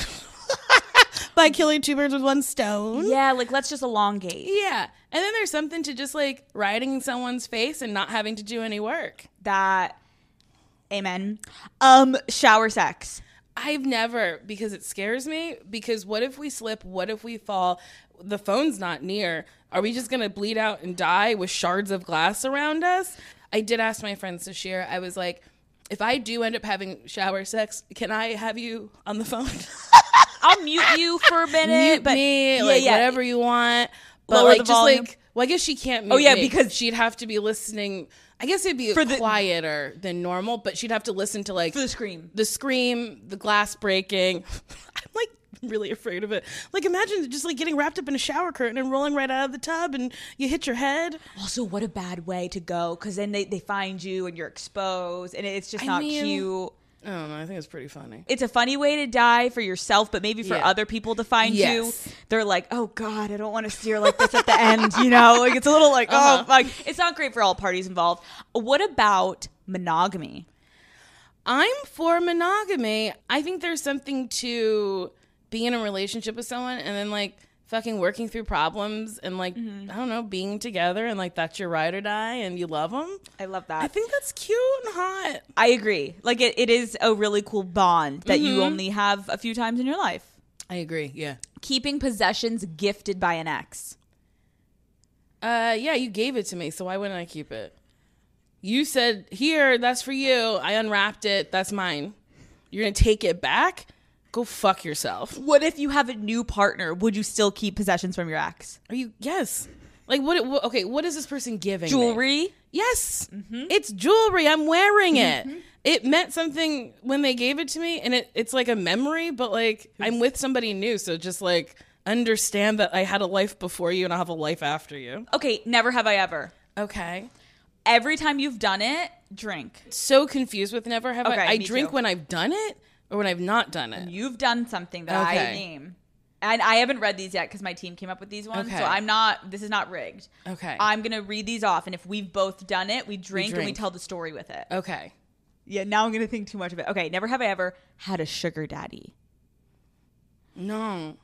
by killing two birds with one stone? Yeah, like let's just elongate. Yeah, and then there's something to just like riding someone's face and not having to do any work. That. Amen. Um, shower sex. I've never because it scares me. Because what if we slip? What if we fall? The phone's not near. Are we just gonna bleed out and die with shards of glass around us? I did ask my friends to share. I was like, if I do end up having shower sex, can I have you on the phone? I'll mute you for a minute, Mute but me, yeah, like yeah. whatever you want. But Lower like the just volume. like well, I guess she can't. Oh, mute Oh, yeah, me. because- she'd have to be listening. I guess it'd be For the- quieter than normal, but she'd have to listen to like For the scream. the scream, the glass breaking. I'm like really afraid of it. Like imagine just like getting wrapped up in a shower curtain and rolling right out of the tub, and you hit your head. Also, what a bad way to go because then they, they find you and you're exposed and it's just I not mean- cute. I don't know. I think it's pretty funny. It's a funny way to die for yourself, but maybe for Yeah. other people to find Yes. you. They're like, oh God, I don't want to steer like this at the end, you know? Like it's a little like, Uh-huh. oh, fuck. It's not great for all parties involved. What about monogamy? I'm for monogamy. I think there's something to being in a relationship with someone and then like fucking working through problems and like Mm-hmm. I don't know, being together and like that's your ride or die and you love them. I love that. I think that's cute and hot. I agree. Like it, it is a really cool bond that you Mm-hmm. only have a few times in your life. I agree. Yeah. Keeping possessions gifted by an ex. Uh, yeah, you gave it to me, so why wouldn't I keep it? You said, "Here, that's for you." I unwrapped it. That's mine. You're gonna take it back? Go fuck yourself. What if you have a new partner? Would you still keep possessions from your ex? Are you? Yes. Like what? what okay, what is this person giving? me? Jewelry? Yes, mm-hmm. it's jewelry. I'm wearing it. Mm-hmm. It meant something when they gave it to me, and it, it's like a memory. But like I'm with somebody new, so just like understand that I had a life before you, and I'll have a life after you. Okay, never have I ever. Okay. Every time you've done it, drink. so confused with never have Okay, I. I drink too. when I've done it or when I've not done it. You've done something that I name. And I haven't read these yet because my team came up with these ones. Okay. So I'm not, this is not rigged. Okay. I'm going to read these off. And if we've both done it, we drink, and we tell the story with it. Okay. Yeah, now I'm going to think too much of it. Okay, never have I ever had a sugar daddy. No.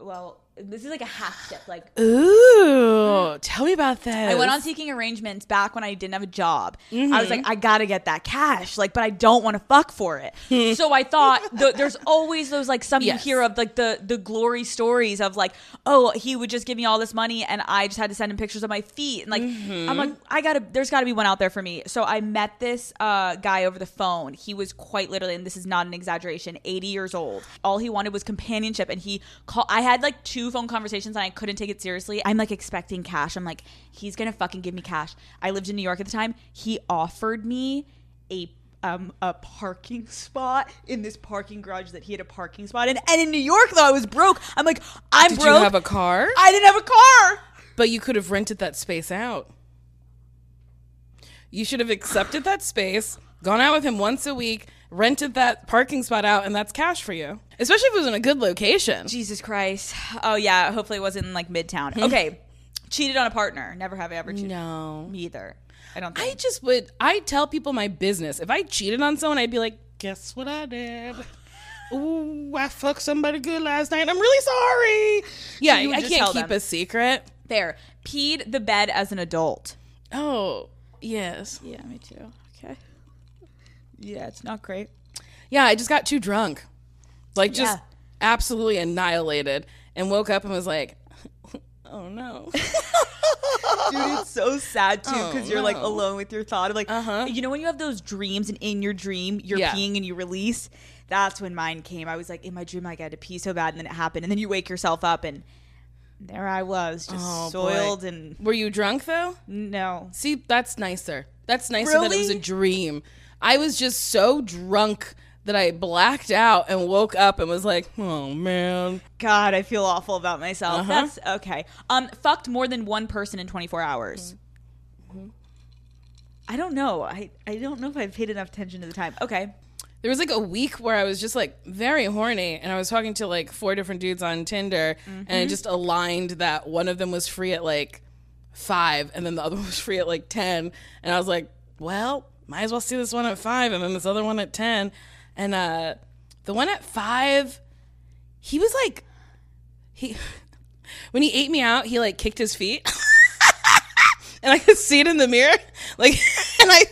Well, this is like a half step. Like, Ooh, tell me about that. I went on seeking arrangements back when I didn't have a job. I was Mm-hmm. like, I gotta get that cash, like, but I don't want to fuck for it. so I thought the, there's always those like some Yes. you hear of like the the glory stories of like, oh, he would just give me all this money and I just had to send him pictures of my feet and like Mm-hmm. I'm like I gotta there's gotta be one out there for me. So I met this uh, guy over the phone. He was quite literally, and this is not an exaggeration, 80 years old. All he wanted was companionship, and he called. I had like two phone conversations and I couldn't take it seriously. I'm like expecting cash. I'm like, he's gonna fucking give me cash. I lived in New York at the time. He offered me a um a parking spot in this parking garage that he had a parking spot in. And in New York, though, I was broke. I'm like, I'm broke- Did broke. you have a car? I didn't have a car. But you could have rented that space out. You should have accepted that space, gone out with him once a week, rented that parking spot out, and that's cash for you. Especially if it was in a good location. Jesus Christ. Oh yeah. Hopefully, it wasn't in like Midtown. Okay. Cheated on a partner. Never have I ever cheated. No. Me either. I don't. I just would, I tell people my business. If I cheated on someone, I'd be like, guess what I did? Ooh, I fucked somebody good last night. I'm really sorry. Yeah, you I can't keep them. a secret. Fair. Peed the bed as an adult. Oh, yes. Yeah, me too. Okay. Yeah, it's not great. Yeah, I just got too drunk. Like just Yeah. absolutely annihilated and woke up and was like, oh no. Dude, it's so sad too because you're like alone with your thought of like, Uh-huh. you know, when you have those dreams and in your dream you're Yeah. peeing and you release. That's when mine came. I was like in my dream, like I had to pee so bad, and then it happened, and then you wake yourself up, and there I was, just Oh, boy. soiled and Were you drunk though? no. See, that's nicer. That's nicer that it was a dream. I was just so drunk that I blacked out and woke up and was like, oh man. God, I feel awful about myself. Uh-huh. That's okay. Um, fucked more than one person in 24 hours. Mm-hmm. I don't know. I I don't know if I've paid enough attention to the time. Okay. There was like a week where I was just like very horny and I was talking to like four different dudes on Tinder and it just aligned that one of them was free at like five and then the other one was free at like 10. And I was like, well, might as well see this one at five and then this other one at 10. And uh, the one at five, he was like, he, when he ate me out, he like kicked his feet. and I could see it in the mirror. Like, and I,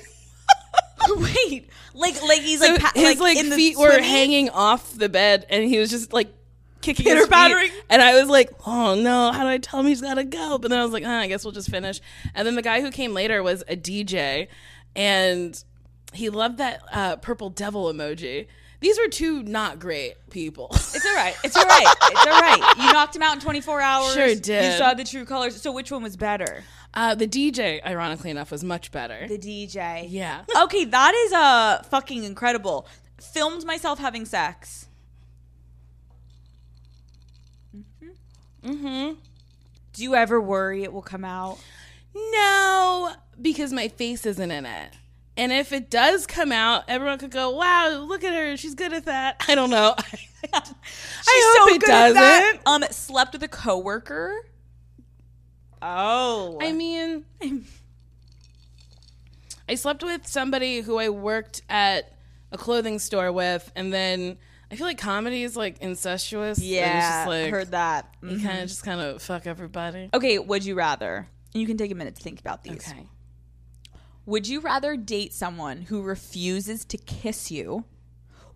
Wait, like like he's so like pa- his like, the feet were hanging off the bed, and he was just like kicking his feet. And I was like, "Oh no, how do I tell him he's got to go?" But then I was like, ah, "I guess we'll just finish." And then the guy who came later was a DJ, and he loved that uh, purple devil emoji. These were two not great people. It's all right. It's all right. It's all right. You knocked him out in 24 hours. Sure did. You saw the true colors. So which one was better? Uh, the DJ, ironically enough, was much better. The DJ. yeah. Okay, that is uh fucking incredible. Filmed myself having sex. Mm-hmm. Do you ever worry it will come out? No, because my face isn't in it. And if it does come out, everyone could go, "Wow, look at her! She's good at that." I don't know. I hope it good at that. doesn't. Um, slept with a coworker. Oh, I mean, I slept with somebody who I worked at a clothing store with, and then I feel like comedy is like incestuous. yeah, just like, heard that. You Mhm. kind of just kind of fuck everybody. Okay, would you rather? You can take a minute to think about these. Okay. Would you rather date someone who refuses to kiss you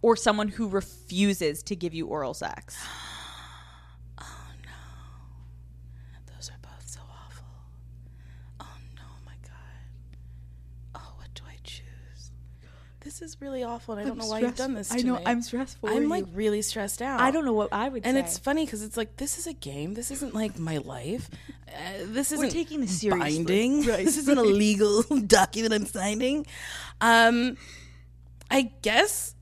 or someone who refuses to give you oral sex? Those are both so awful. Oh no, my god. Oh, what do I choose? This is really awful, and I don't know why you've done this to I know, me. I'm stressful. I'm you. like really stressed out. I don't know what I would And say. it's funny because it's like this is a game. This isn't like my life. Uh, this isn't taking this seriously. binding. This isn't a legal document I'm signing. Um, I guess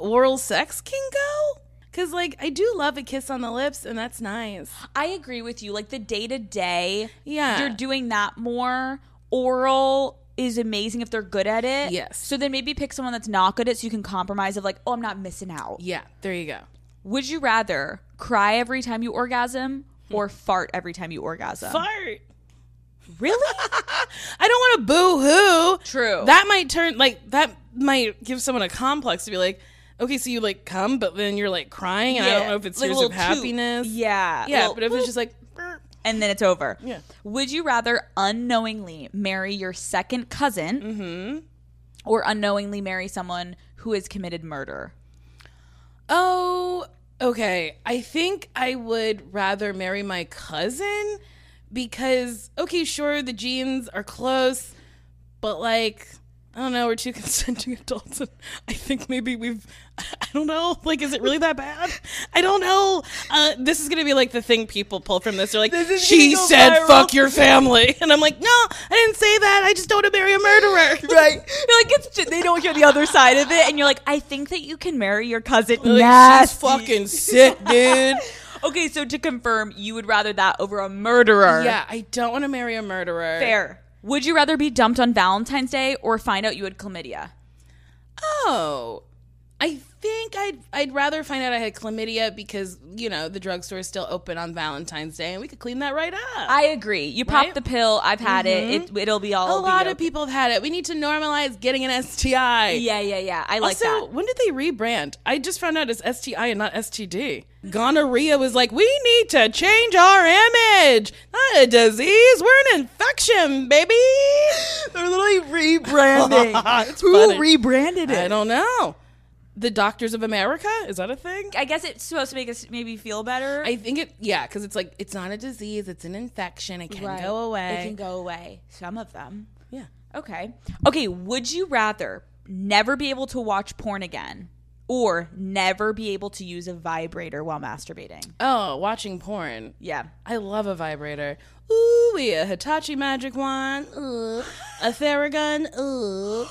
oral sex can go because like I do love a kiss on the lips, and that's nice. I agree with you. Like the day to day, Yeah. you're doing that more. Oral is amazing if they're good at it. Yes. So then maybe pick someone that's not good at it so you can compromise of like, oh, I'm not missing out. Yeah, there you go. Would you rather cry every time you orgasm or fart every time you orgasm? Fart. Really? I don't want to boo hoo. True. That might turn like that might give someone a complex to be like, okay, so you like come, but then you're like crying, and I don't know if it's Like a tears of little toot. happiness. Yeah. yeah. Little But if it's just like, "Burp," and then it's over. Yeah. Would you rather unknowingly marry your second cousin Mm-hmm. or unknowingly marry someone who has committed murder? oh, okay, I think I would rather marry my cousin because okay, sure, the genes are close, but like I don't know. We're two consenting adults, and I think maybe we've. I don't know. Like, is it really that bad? I don't know. Uh, this is gonna be like the thing people pull from this. They're like, is she said, viral." "Fuck your family," and I'm like, no, I didn't say that. I just don't want to marry a murderer. Right. You're like, it's just, they don't hear the other side of it. And you're like, I think that you can marry your cousin. Like, Nasty. she's fucking sick, dude. Okay, so to confirm, you would rather that over a murderer. yeah, I don't want to marry a murderer. Fair. Would you rather be dumped on Valentine's Day or find out you had chlamydia? Oh, I think I'd I'd rather find out I had chlamydia because you know the drugstore is still open on Valentine's Day and we could clean that right up. I agree. You pop Right? the pill. I've had it. it. Mm-hmm. It'll be all. Over. A lot be of people have had it. We need to normalize getting an STI. Yeah, yeah, yeah. I like also, that. when did they rebrand? I just found out it's STI and not STD. Gonorrhea was like, we need to change our image. Not a disease, we're an infection, baby. They're literally rebranding. It's Who funny. rebranded it? I don't know. The Doctors of America? Is that a thing? I guess it's supposed to make us maybe feel better. I think it, yeah, because it's like, it's not a disease, it's an infection. It can Right. go away. It can go away. Some of them. Yeah. Okay. Okay. Would you rather never be able to watch porn again or never be able to use a vibrator while masturbating? Oh, watching porn. Yeah. I love a vibrator. Ooh, we a Hitachi magic wand. Ooh, a Theragun. Ooh.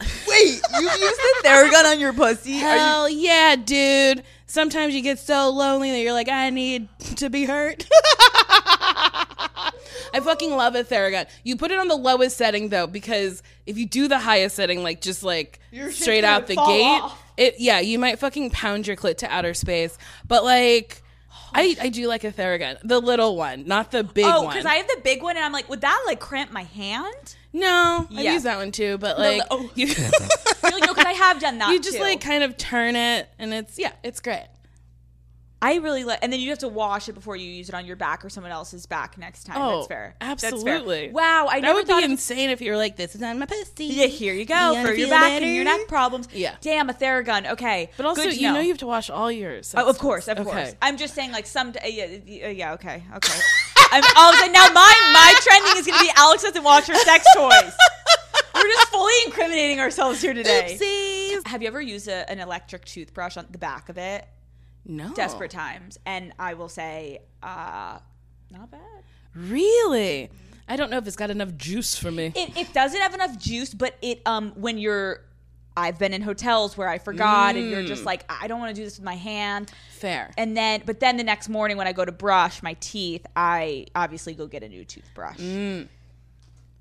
Wait, you used the Theragun on your pussy? Hell yeah, dude. Sometimes you get so lonely that you're like, I need to be hurt. I fucking love a Theragun. You put it on the lowest setting though, because if you do the highest setting, like just like shit's straight out the gate, off. it yeah, you might fucking pound your clit to outer space. But like, I I do like a Theragun, the little one, not the big Oh, one. because I have the big one, and I'm like, would that like cramp my hand? no, I Yeah. use that one too. But like, the- oh. you, You're like, no, because I have done that. you just too. like kind of turn it, and it's yeah, it's great. I really like, and then you have to wash it before you use it on your back or someone else's back next time. Oh, That's fair. That's fair. absolutely. Wow, I That never would thought be of- insane if you were like, "This is on my pussy." Yeah, here you go You wanna for your feel back and your neck problems. Yeah. Damn, a Theragun. Okay, But also, Good to you know. you have to wash all yours. Oh, of course, of Okay. course. I'm just saying, like some. Uh, yeah, yeah, yeah, okay, okay. I'm all of a sudden now. My my trending is going to be Alex doesn't watch her sex toys. We're just fully incriminating ourselves here today. Oopsies. Have you ever used a, an electric toothbrush on the back of it? No. Desperate times, and I will say, uh, not bad. Really? I don't know if it's got enough juice for me. It, it doesn't have enough juice, but it um when you're I've been in hotels where I forgot and you're just like I don't want to do this with my hand. Fair. And then but then the next morning when I go to brush my teeth, I obviously go get a new toothbrush.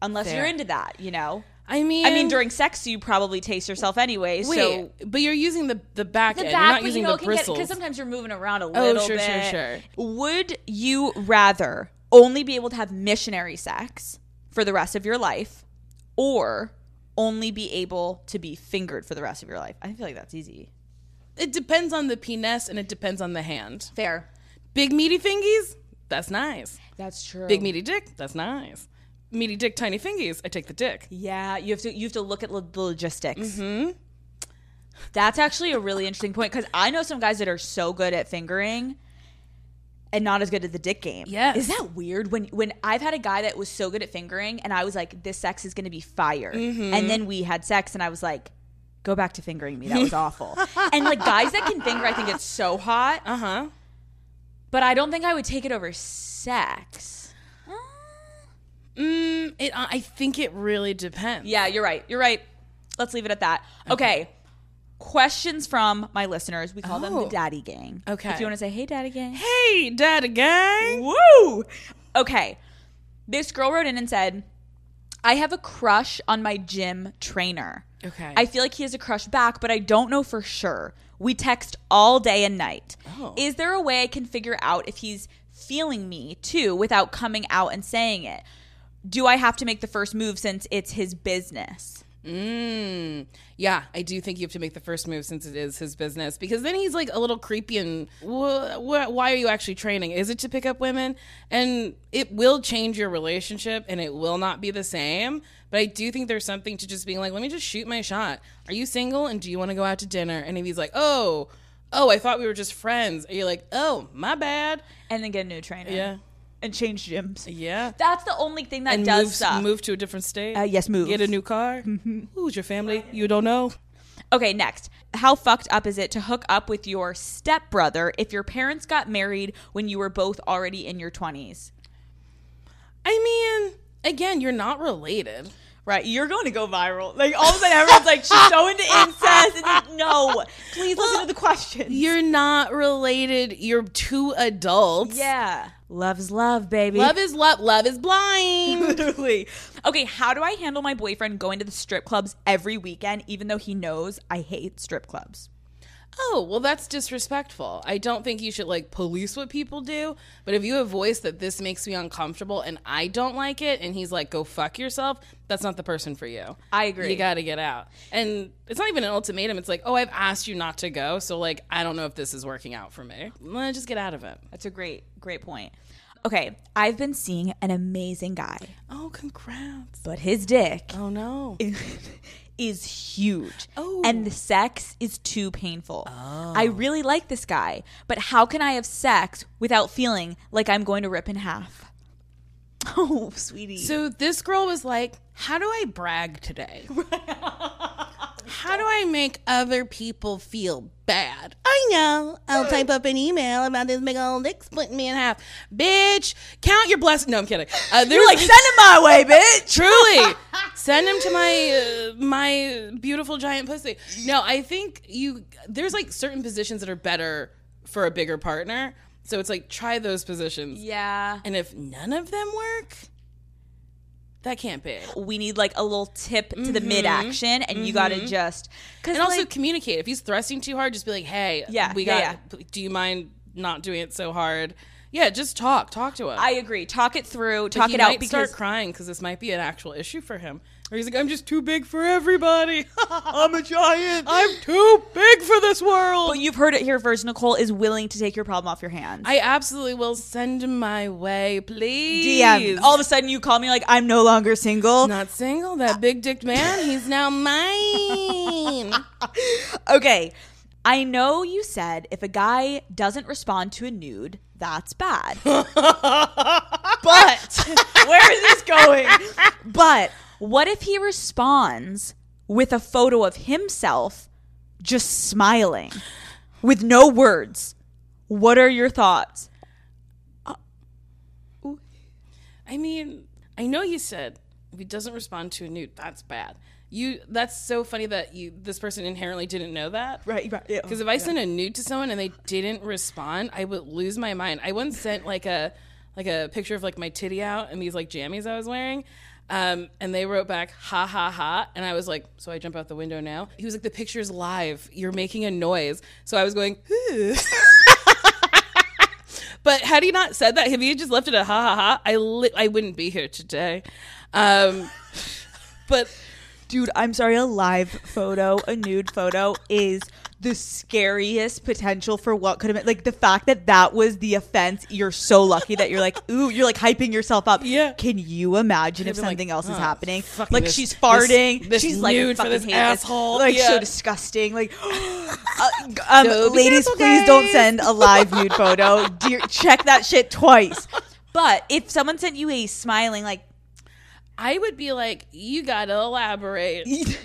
Unless Fair. you're into that, you know. I mean, I mean during sex you probably taste yourself anyway, wait, so but you're using the the back the end. back, you're not using you know, the it can get bristles. because sometimes you're moving around a Oh, little sure, sure, bit. sure. Would you rather only be able to have missionary sex for the rest of your life, or only be able to be fingered for the rest of your life? I feel like that's easy. it depends on the penis and it depends on the hand. Fair. Big meaty fingies, that's nice. That's true. Big meaty dick, that's nice. Meaty dick, tiny fingies, I take the dick. Yeah, you have to you have to look at lo- the logistics. Mm-hmm. That's actually a really interesting point because I know some guys that are so good at fingering and not as good at the dick game. Yes. is that weird? When when I've had a guy that was so good at fingering and I was like, this sex is going to be fire, and then we had sex and I was like. Go back to fingering me. That was awful. and like guys that can finger, I think it's so hot. Uh huh. But I don't think I would take it over sex. Mm, it. I think it really depends. Yeah, you're right. You're right. Let's leave it at that. Okay. Questions from my listeners. We call them the Oh. Daddy Gang. Okay. If you want to say, hey, Daddy Gang. Hey, daddy gang. Woo! Okay. This girl wrote in and said, I have a crush on my gym trainer. Okay. I feel like he has a crush back, but I don't know for sure. We text all day and night. Oh. Is there a way I can figure out if he's feeling me too without coming out and saying it? Do I have to make the first move since it's his business? Mm, yeah, I do think you have to make the first move since it is his business because then he's like a little creepy and wh- wh- why are you actually training? Is it to pick up women? And it will change your relationship and it will not be the same. But I do think there's something to just being like, let me just shoot my shot. Are you single and do you want to go out to dinner? And if he's like, oh, oh, I thought we were just friends. And you're like, oh, my bad. And then get a new trainer. Yeah. And change gyms. Yeah. That's the only thing that and does move, suck. move to a different state. Uh, yes, move. Get a new car. Who's your family? You don't know. Okay, next. How fucked up is it to hook up with your stepbrother if your parents got married when you were both already in your 20s? I mean, again, you're not related. Right, you're going to go viral. Like all of a sudden, everyone's like, "She's so into incest." And like, no, please listen to the question. You're not related. You're two adults. Yeah, love is love, baby. Love is love. Love is blind. literally. Okay, how do I handle my boyfriend going to the strip clubs every weekend, even though he knows I hate strip clubs? Oh, well, that's disrespectful. I don't think you should like police what people do. But if you have voice that this makes me uncomfortable and I don't like it, and he's like, go fuck yourself, that's not the person for you. I agree. You got to get out. And it's not even an ultimatum. It's like, oh, I've asked you not to go. So, like, I don't know if this is working out for me. Well, just get out of it. That's a great, great point. Okay, I've been seeing an amazing guy, Oh, congrats. but his dick Oh, no. is huge. Oh. And the oh. sex is too painful. I oh. really like this guy, but how can I have sex without feeling like I'm going to rip in half? Oh, sweetie. So this girl was like, How do I brag today? How do I make other people feel bad? I know. I'll type up an email about this big old dick splitting me in half. Bitch, count your blessings. No, I'm kidding. Uh, You're like, send him my way, bitch. Truly, send him to my uh, my beautiful giant pussy. No, I think you. There's like certain positions that are better for a bigger partner. So it's like try those positions. Yeah. And if none of them work, that can't be. We need like a little tip to the mid action, and you got to just. Cause Mm-hmm. And also like, communicate. If he's thrusting too hard, just be like, "Hey, Yeah, we yeah, got. Do you mind not doing it so hard?" Yeah, just talk. Talk to him. I agree. Talk it through. Talk it out because start crying because this might be an actual issue for him. Or he's like, "I'm just too big for everybody. I'm a giant. I'm too big for this world." But you've heard it here first. Nicole is willing to take your problem off your hands. I absolutely will send him my way, please. DM. All of a sudden, you call me like I'm no longer single. not single. That big dicked man. He's now mine. Okay. I know you said if a guy doesn't respond to a nude, that's bad. but where is this going? But what if he responds with a photo of himself just smiling with no words? What are your thoughts? Uh, I mean, I know you said if he doesn't respond to a nude, that's bad. You that's so funny that you this person inherently didn't know that. Right, right. yeah. Because if I sent a nude to someone and they didn't respond, I would lose my mind. I once sent like a like a picture of like my titty out and these like jammies I was wearing. Um, and they wrote back, ha ha ha. And I was like, so I jump out the window now? He was like, the picture's live. You're making a noise. So I was going, But had he not said that, if he had just left it at ha ha ha, I li- I wouldn't be here today. Um, but Dude, I'm sorry, a live photo, a nude photo is the scariest potential for what could have been. Like the fact that that was the offense, you're so lucky that you're like, ooh, you're like hyping yourself up. Yeah. Can you imagine if been like, something else is oh, happening? Like this- she's farting, this- this she's like, nude for fucking this hate asshole. Like Yeah. so disgusting. Like, uh, um, So ladies, careful, please don't send a live nude photo. Dear, check that shit twice. But if someone sent you a smiling, like, I would be like, you gotta elaborate.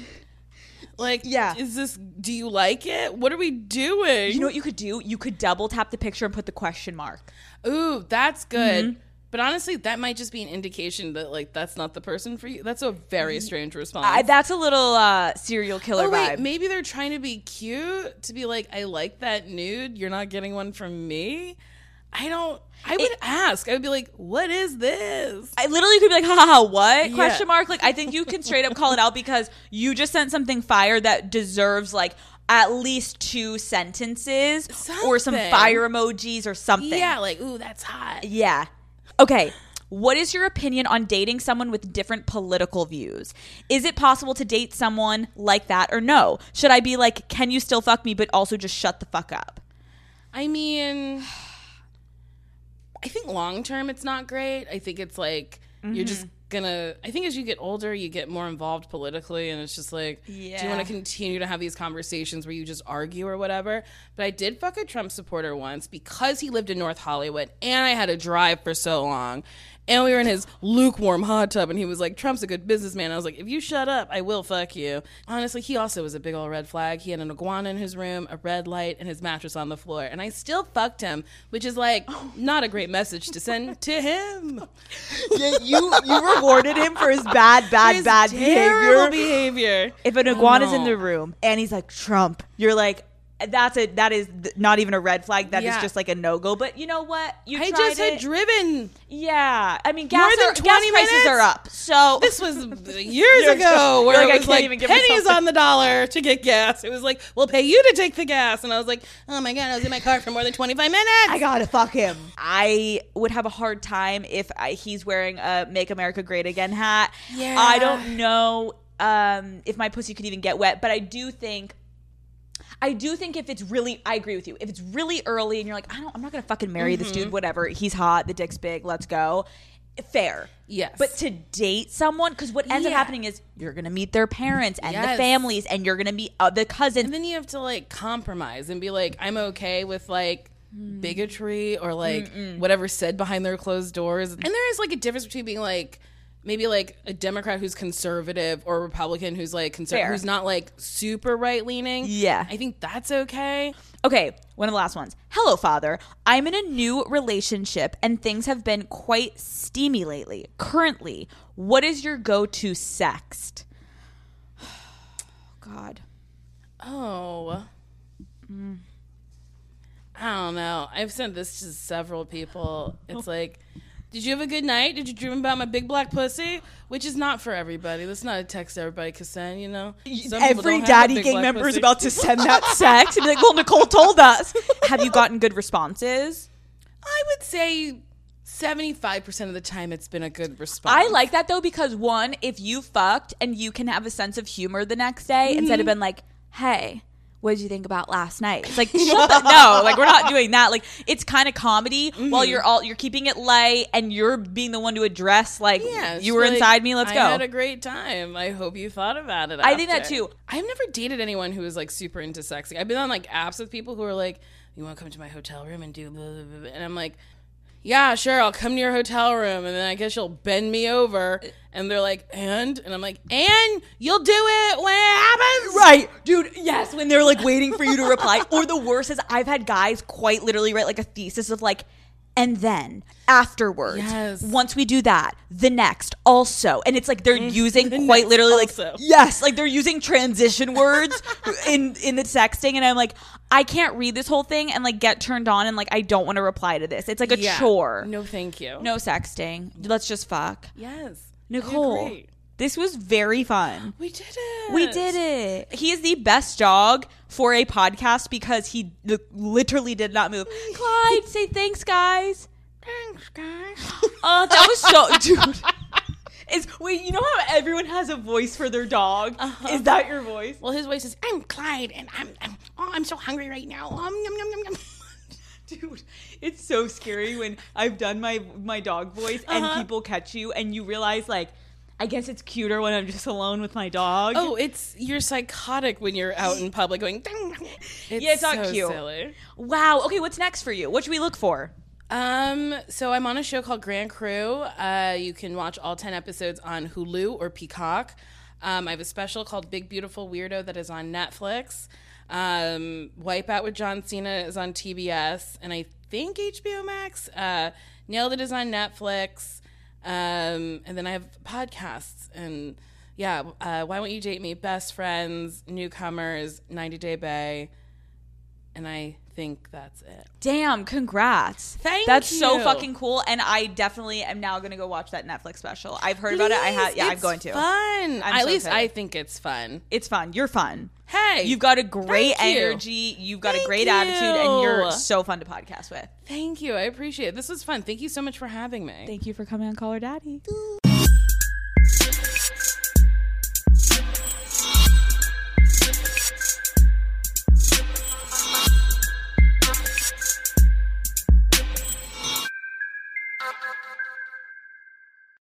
Like, Yeah. is this? Do you like it? What are we doing? you know what you could do? You could double tap the picture and put the question mark. Ooh, that's good. Mm-hmm. But honestly, that might just be an indication that like that's not the person for you. That's a very strange response. I, that's a little uh, serial killer oh wait, vibe. maybe they're trying to be cute to be like, I like that nude. You're not getting one from me. I don't. I would It- ask. I would be like, what is this? I literally could be like, ha ha ha, what? Yeah. Question mark. Like, I think you can straight up call it out because you just sent something fire that deserves like at least two sentences or some fire emojis or something. Yeah, like, ooh, that's hot. Yeah. Okay. What is your opinion on dating someone with different political views? Is it possible to date someone like that or no? Should I be like, can you still fuck me, but also just shut the fuck up? I mean, I think long term it's not great. I think it's like you're just mm-hmm. gonna I think as you get older you get more involved politically and it's just like yeah. do you want to continue to have these conversations where you just argue or whatever but I did fuck a Trump supporter once because he lived in North Hollywood and I had to drive for so long and we were in his lukewarm hot tub and he was like Trump's a good businessman. I was like if you shut up I will fuck you. Honestly he also was a big old red flag. He had an iguana in his room a red light and his mattress on the floor. And I still fucked him which is like not a great message to send to him. Yeah, you you rewarded him for his bad, bad, His bad terrible behavior. behavior. If an iguana's in the room and he's like Trump, you're like, that's a that is th- not even a red flag. That is Yeah. just like a no go. But you know what? You I just it. had driven. yeah, I mean, gas, than are, 20 gas prices are up. So This was years ago where like, it I was can't like pennies on the dollar to get gas. It was like, we'll pay you to take the gas. And I was like, oh my God, I was in my car for more than 25 minutes. I gotta fuck him. I would have a hard time if I, he's wearing a "Make America Great Again" hat. Yeah. I don't know um, if my pussy could even get wet, but I do think. I do think if it's really, I agree with you. If it's really early and you're like, I don't, I'm not gonna fucking marry this Mm-hmm. dude. Whatever, he's hot, the dick's big, let's go. Fair, Yes. But to date someone, because what ends up Yeah. happening is you're gonna meet their parents and the families, and you're gonna meet uh, the cousins. And then you have to like compromise and be like, I'm okay with like bigotry or like whatever said behind their closed doors. And there is like a difference between being like maybe like a Democrat who's conservative or a Republican who's like conservative who's not like super right leaning. Yeah. I think that's okay. Okay, one of the last ones. Hello, father. I'm in a new relationship and things have been quite steamy lately. Currently, what is your go to sext? God. Oh. Mm. I don't know. I've sent this to several people. It's like, did you have a good night? Did you dream about my big black pussy? Which is not for everybody. That's not a text everybody can send, you know? Some Every don't have a daddy gang member is about to send that sext and be like, well, Nicole told us. Have you gotten good responses? I would say 75% of the time it's been a good response. I like that though because one, if you fucked and you can have a sense of humor the next day instead Mm-hmm. of being like, "Hey, what did you think about last night?" It's like, no, like we're not doing that. Like it's kind of comedy while Mm-hmm. you're all you're keeping it light and you're being the one to address like Yeah, you were like, inside me. Let's I go. had a great time. I hope you thought about it. I think that too. I've never dated anyone who was like super into sexting. I've been on like apps with people who are like, "You want to come to my hotel room and do?" Blah, blah, blah, blah," And I'm like, "Yeah, sure. I'll come to your hotel room, and then I guess you'll bend me over." And they're like, "And?" And I'm like, "And you'll do it when it happens." Right, dude. Yes, when they're like waiting for you to reply. Or the worst is I've had guys quite literally write like a thesis of like, and then afterwards, Yes. once we do that, the next also, and it's like they're using the quite next literally like also. yes, like they're using transition words in in the texting, and I'm like, I can't read this whole thing and like get turned on, and like I don't want to reply to this. It's like a Yeah. chore. No, thank you. no sexting. Let's just fuck. Yes, I Nicole, agree. This was very fun. we did it. We did it. He is the best dog for a podcast because he li- literally did not move. Clyde, say thanks, guys. Thanks, guys. Oh, that was so, dude. Is wait, you know how everyone has a voice for their dog? Is that your voice? well, his voice is, "I'm Clyde, and I'm, I'm oh, I'm so hungry right now." Um, yum, yum, yum, yum. Dude, it's so scary when I've done my my dog voice and Uh-huh. people catch you and you realize like I guess it's cuter when I'm just alone with my dog. Oh, it's you're psychotic when you're out in public going. "Ding." It's Yeah, it's not so cute. Silly. wow. Okay, what's next for you? What should we look for? Um, so I'm on a show called Grand Crew. Uh, you can watch all ten episodes on Hulu or Peacock. Um, I have a special called Big Beautiful Weirdo that is on Netflix. Um, Wipeout with John Cena is on TBS, and I think HBO Max. Uh, Nailed It is on Netflix. Um, and then I have podcasts and yeah, uh, Why Won't You Date Me? Best Friends, Newcomers, 90 Day Bae. And I think that's it. Damn, congrats. Thank That's so fucking cool. And I definitely am now going to go watch that Netflix special. I've heard about it. I have, yeah, I'm going to. Fun. At so least excited. I think it's fun. It's fun. You're fun. Hey, You've got a great thank you. energy. You've got a Thank great attitude, and you're so fun to podcast with. Thank you. I appreciate it. This was fun. Thank you so much for having me. Thank you for coming on Call Her Daddy.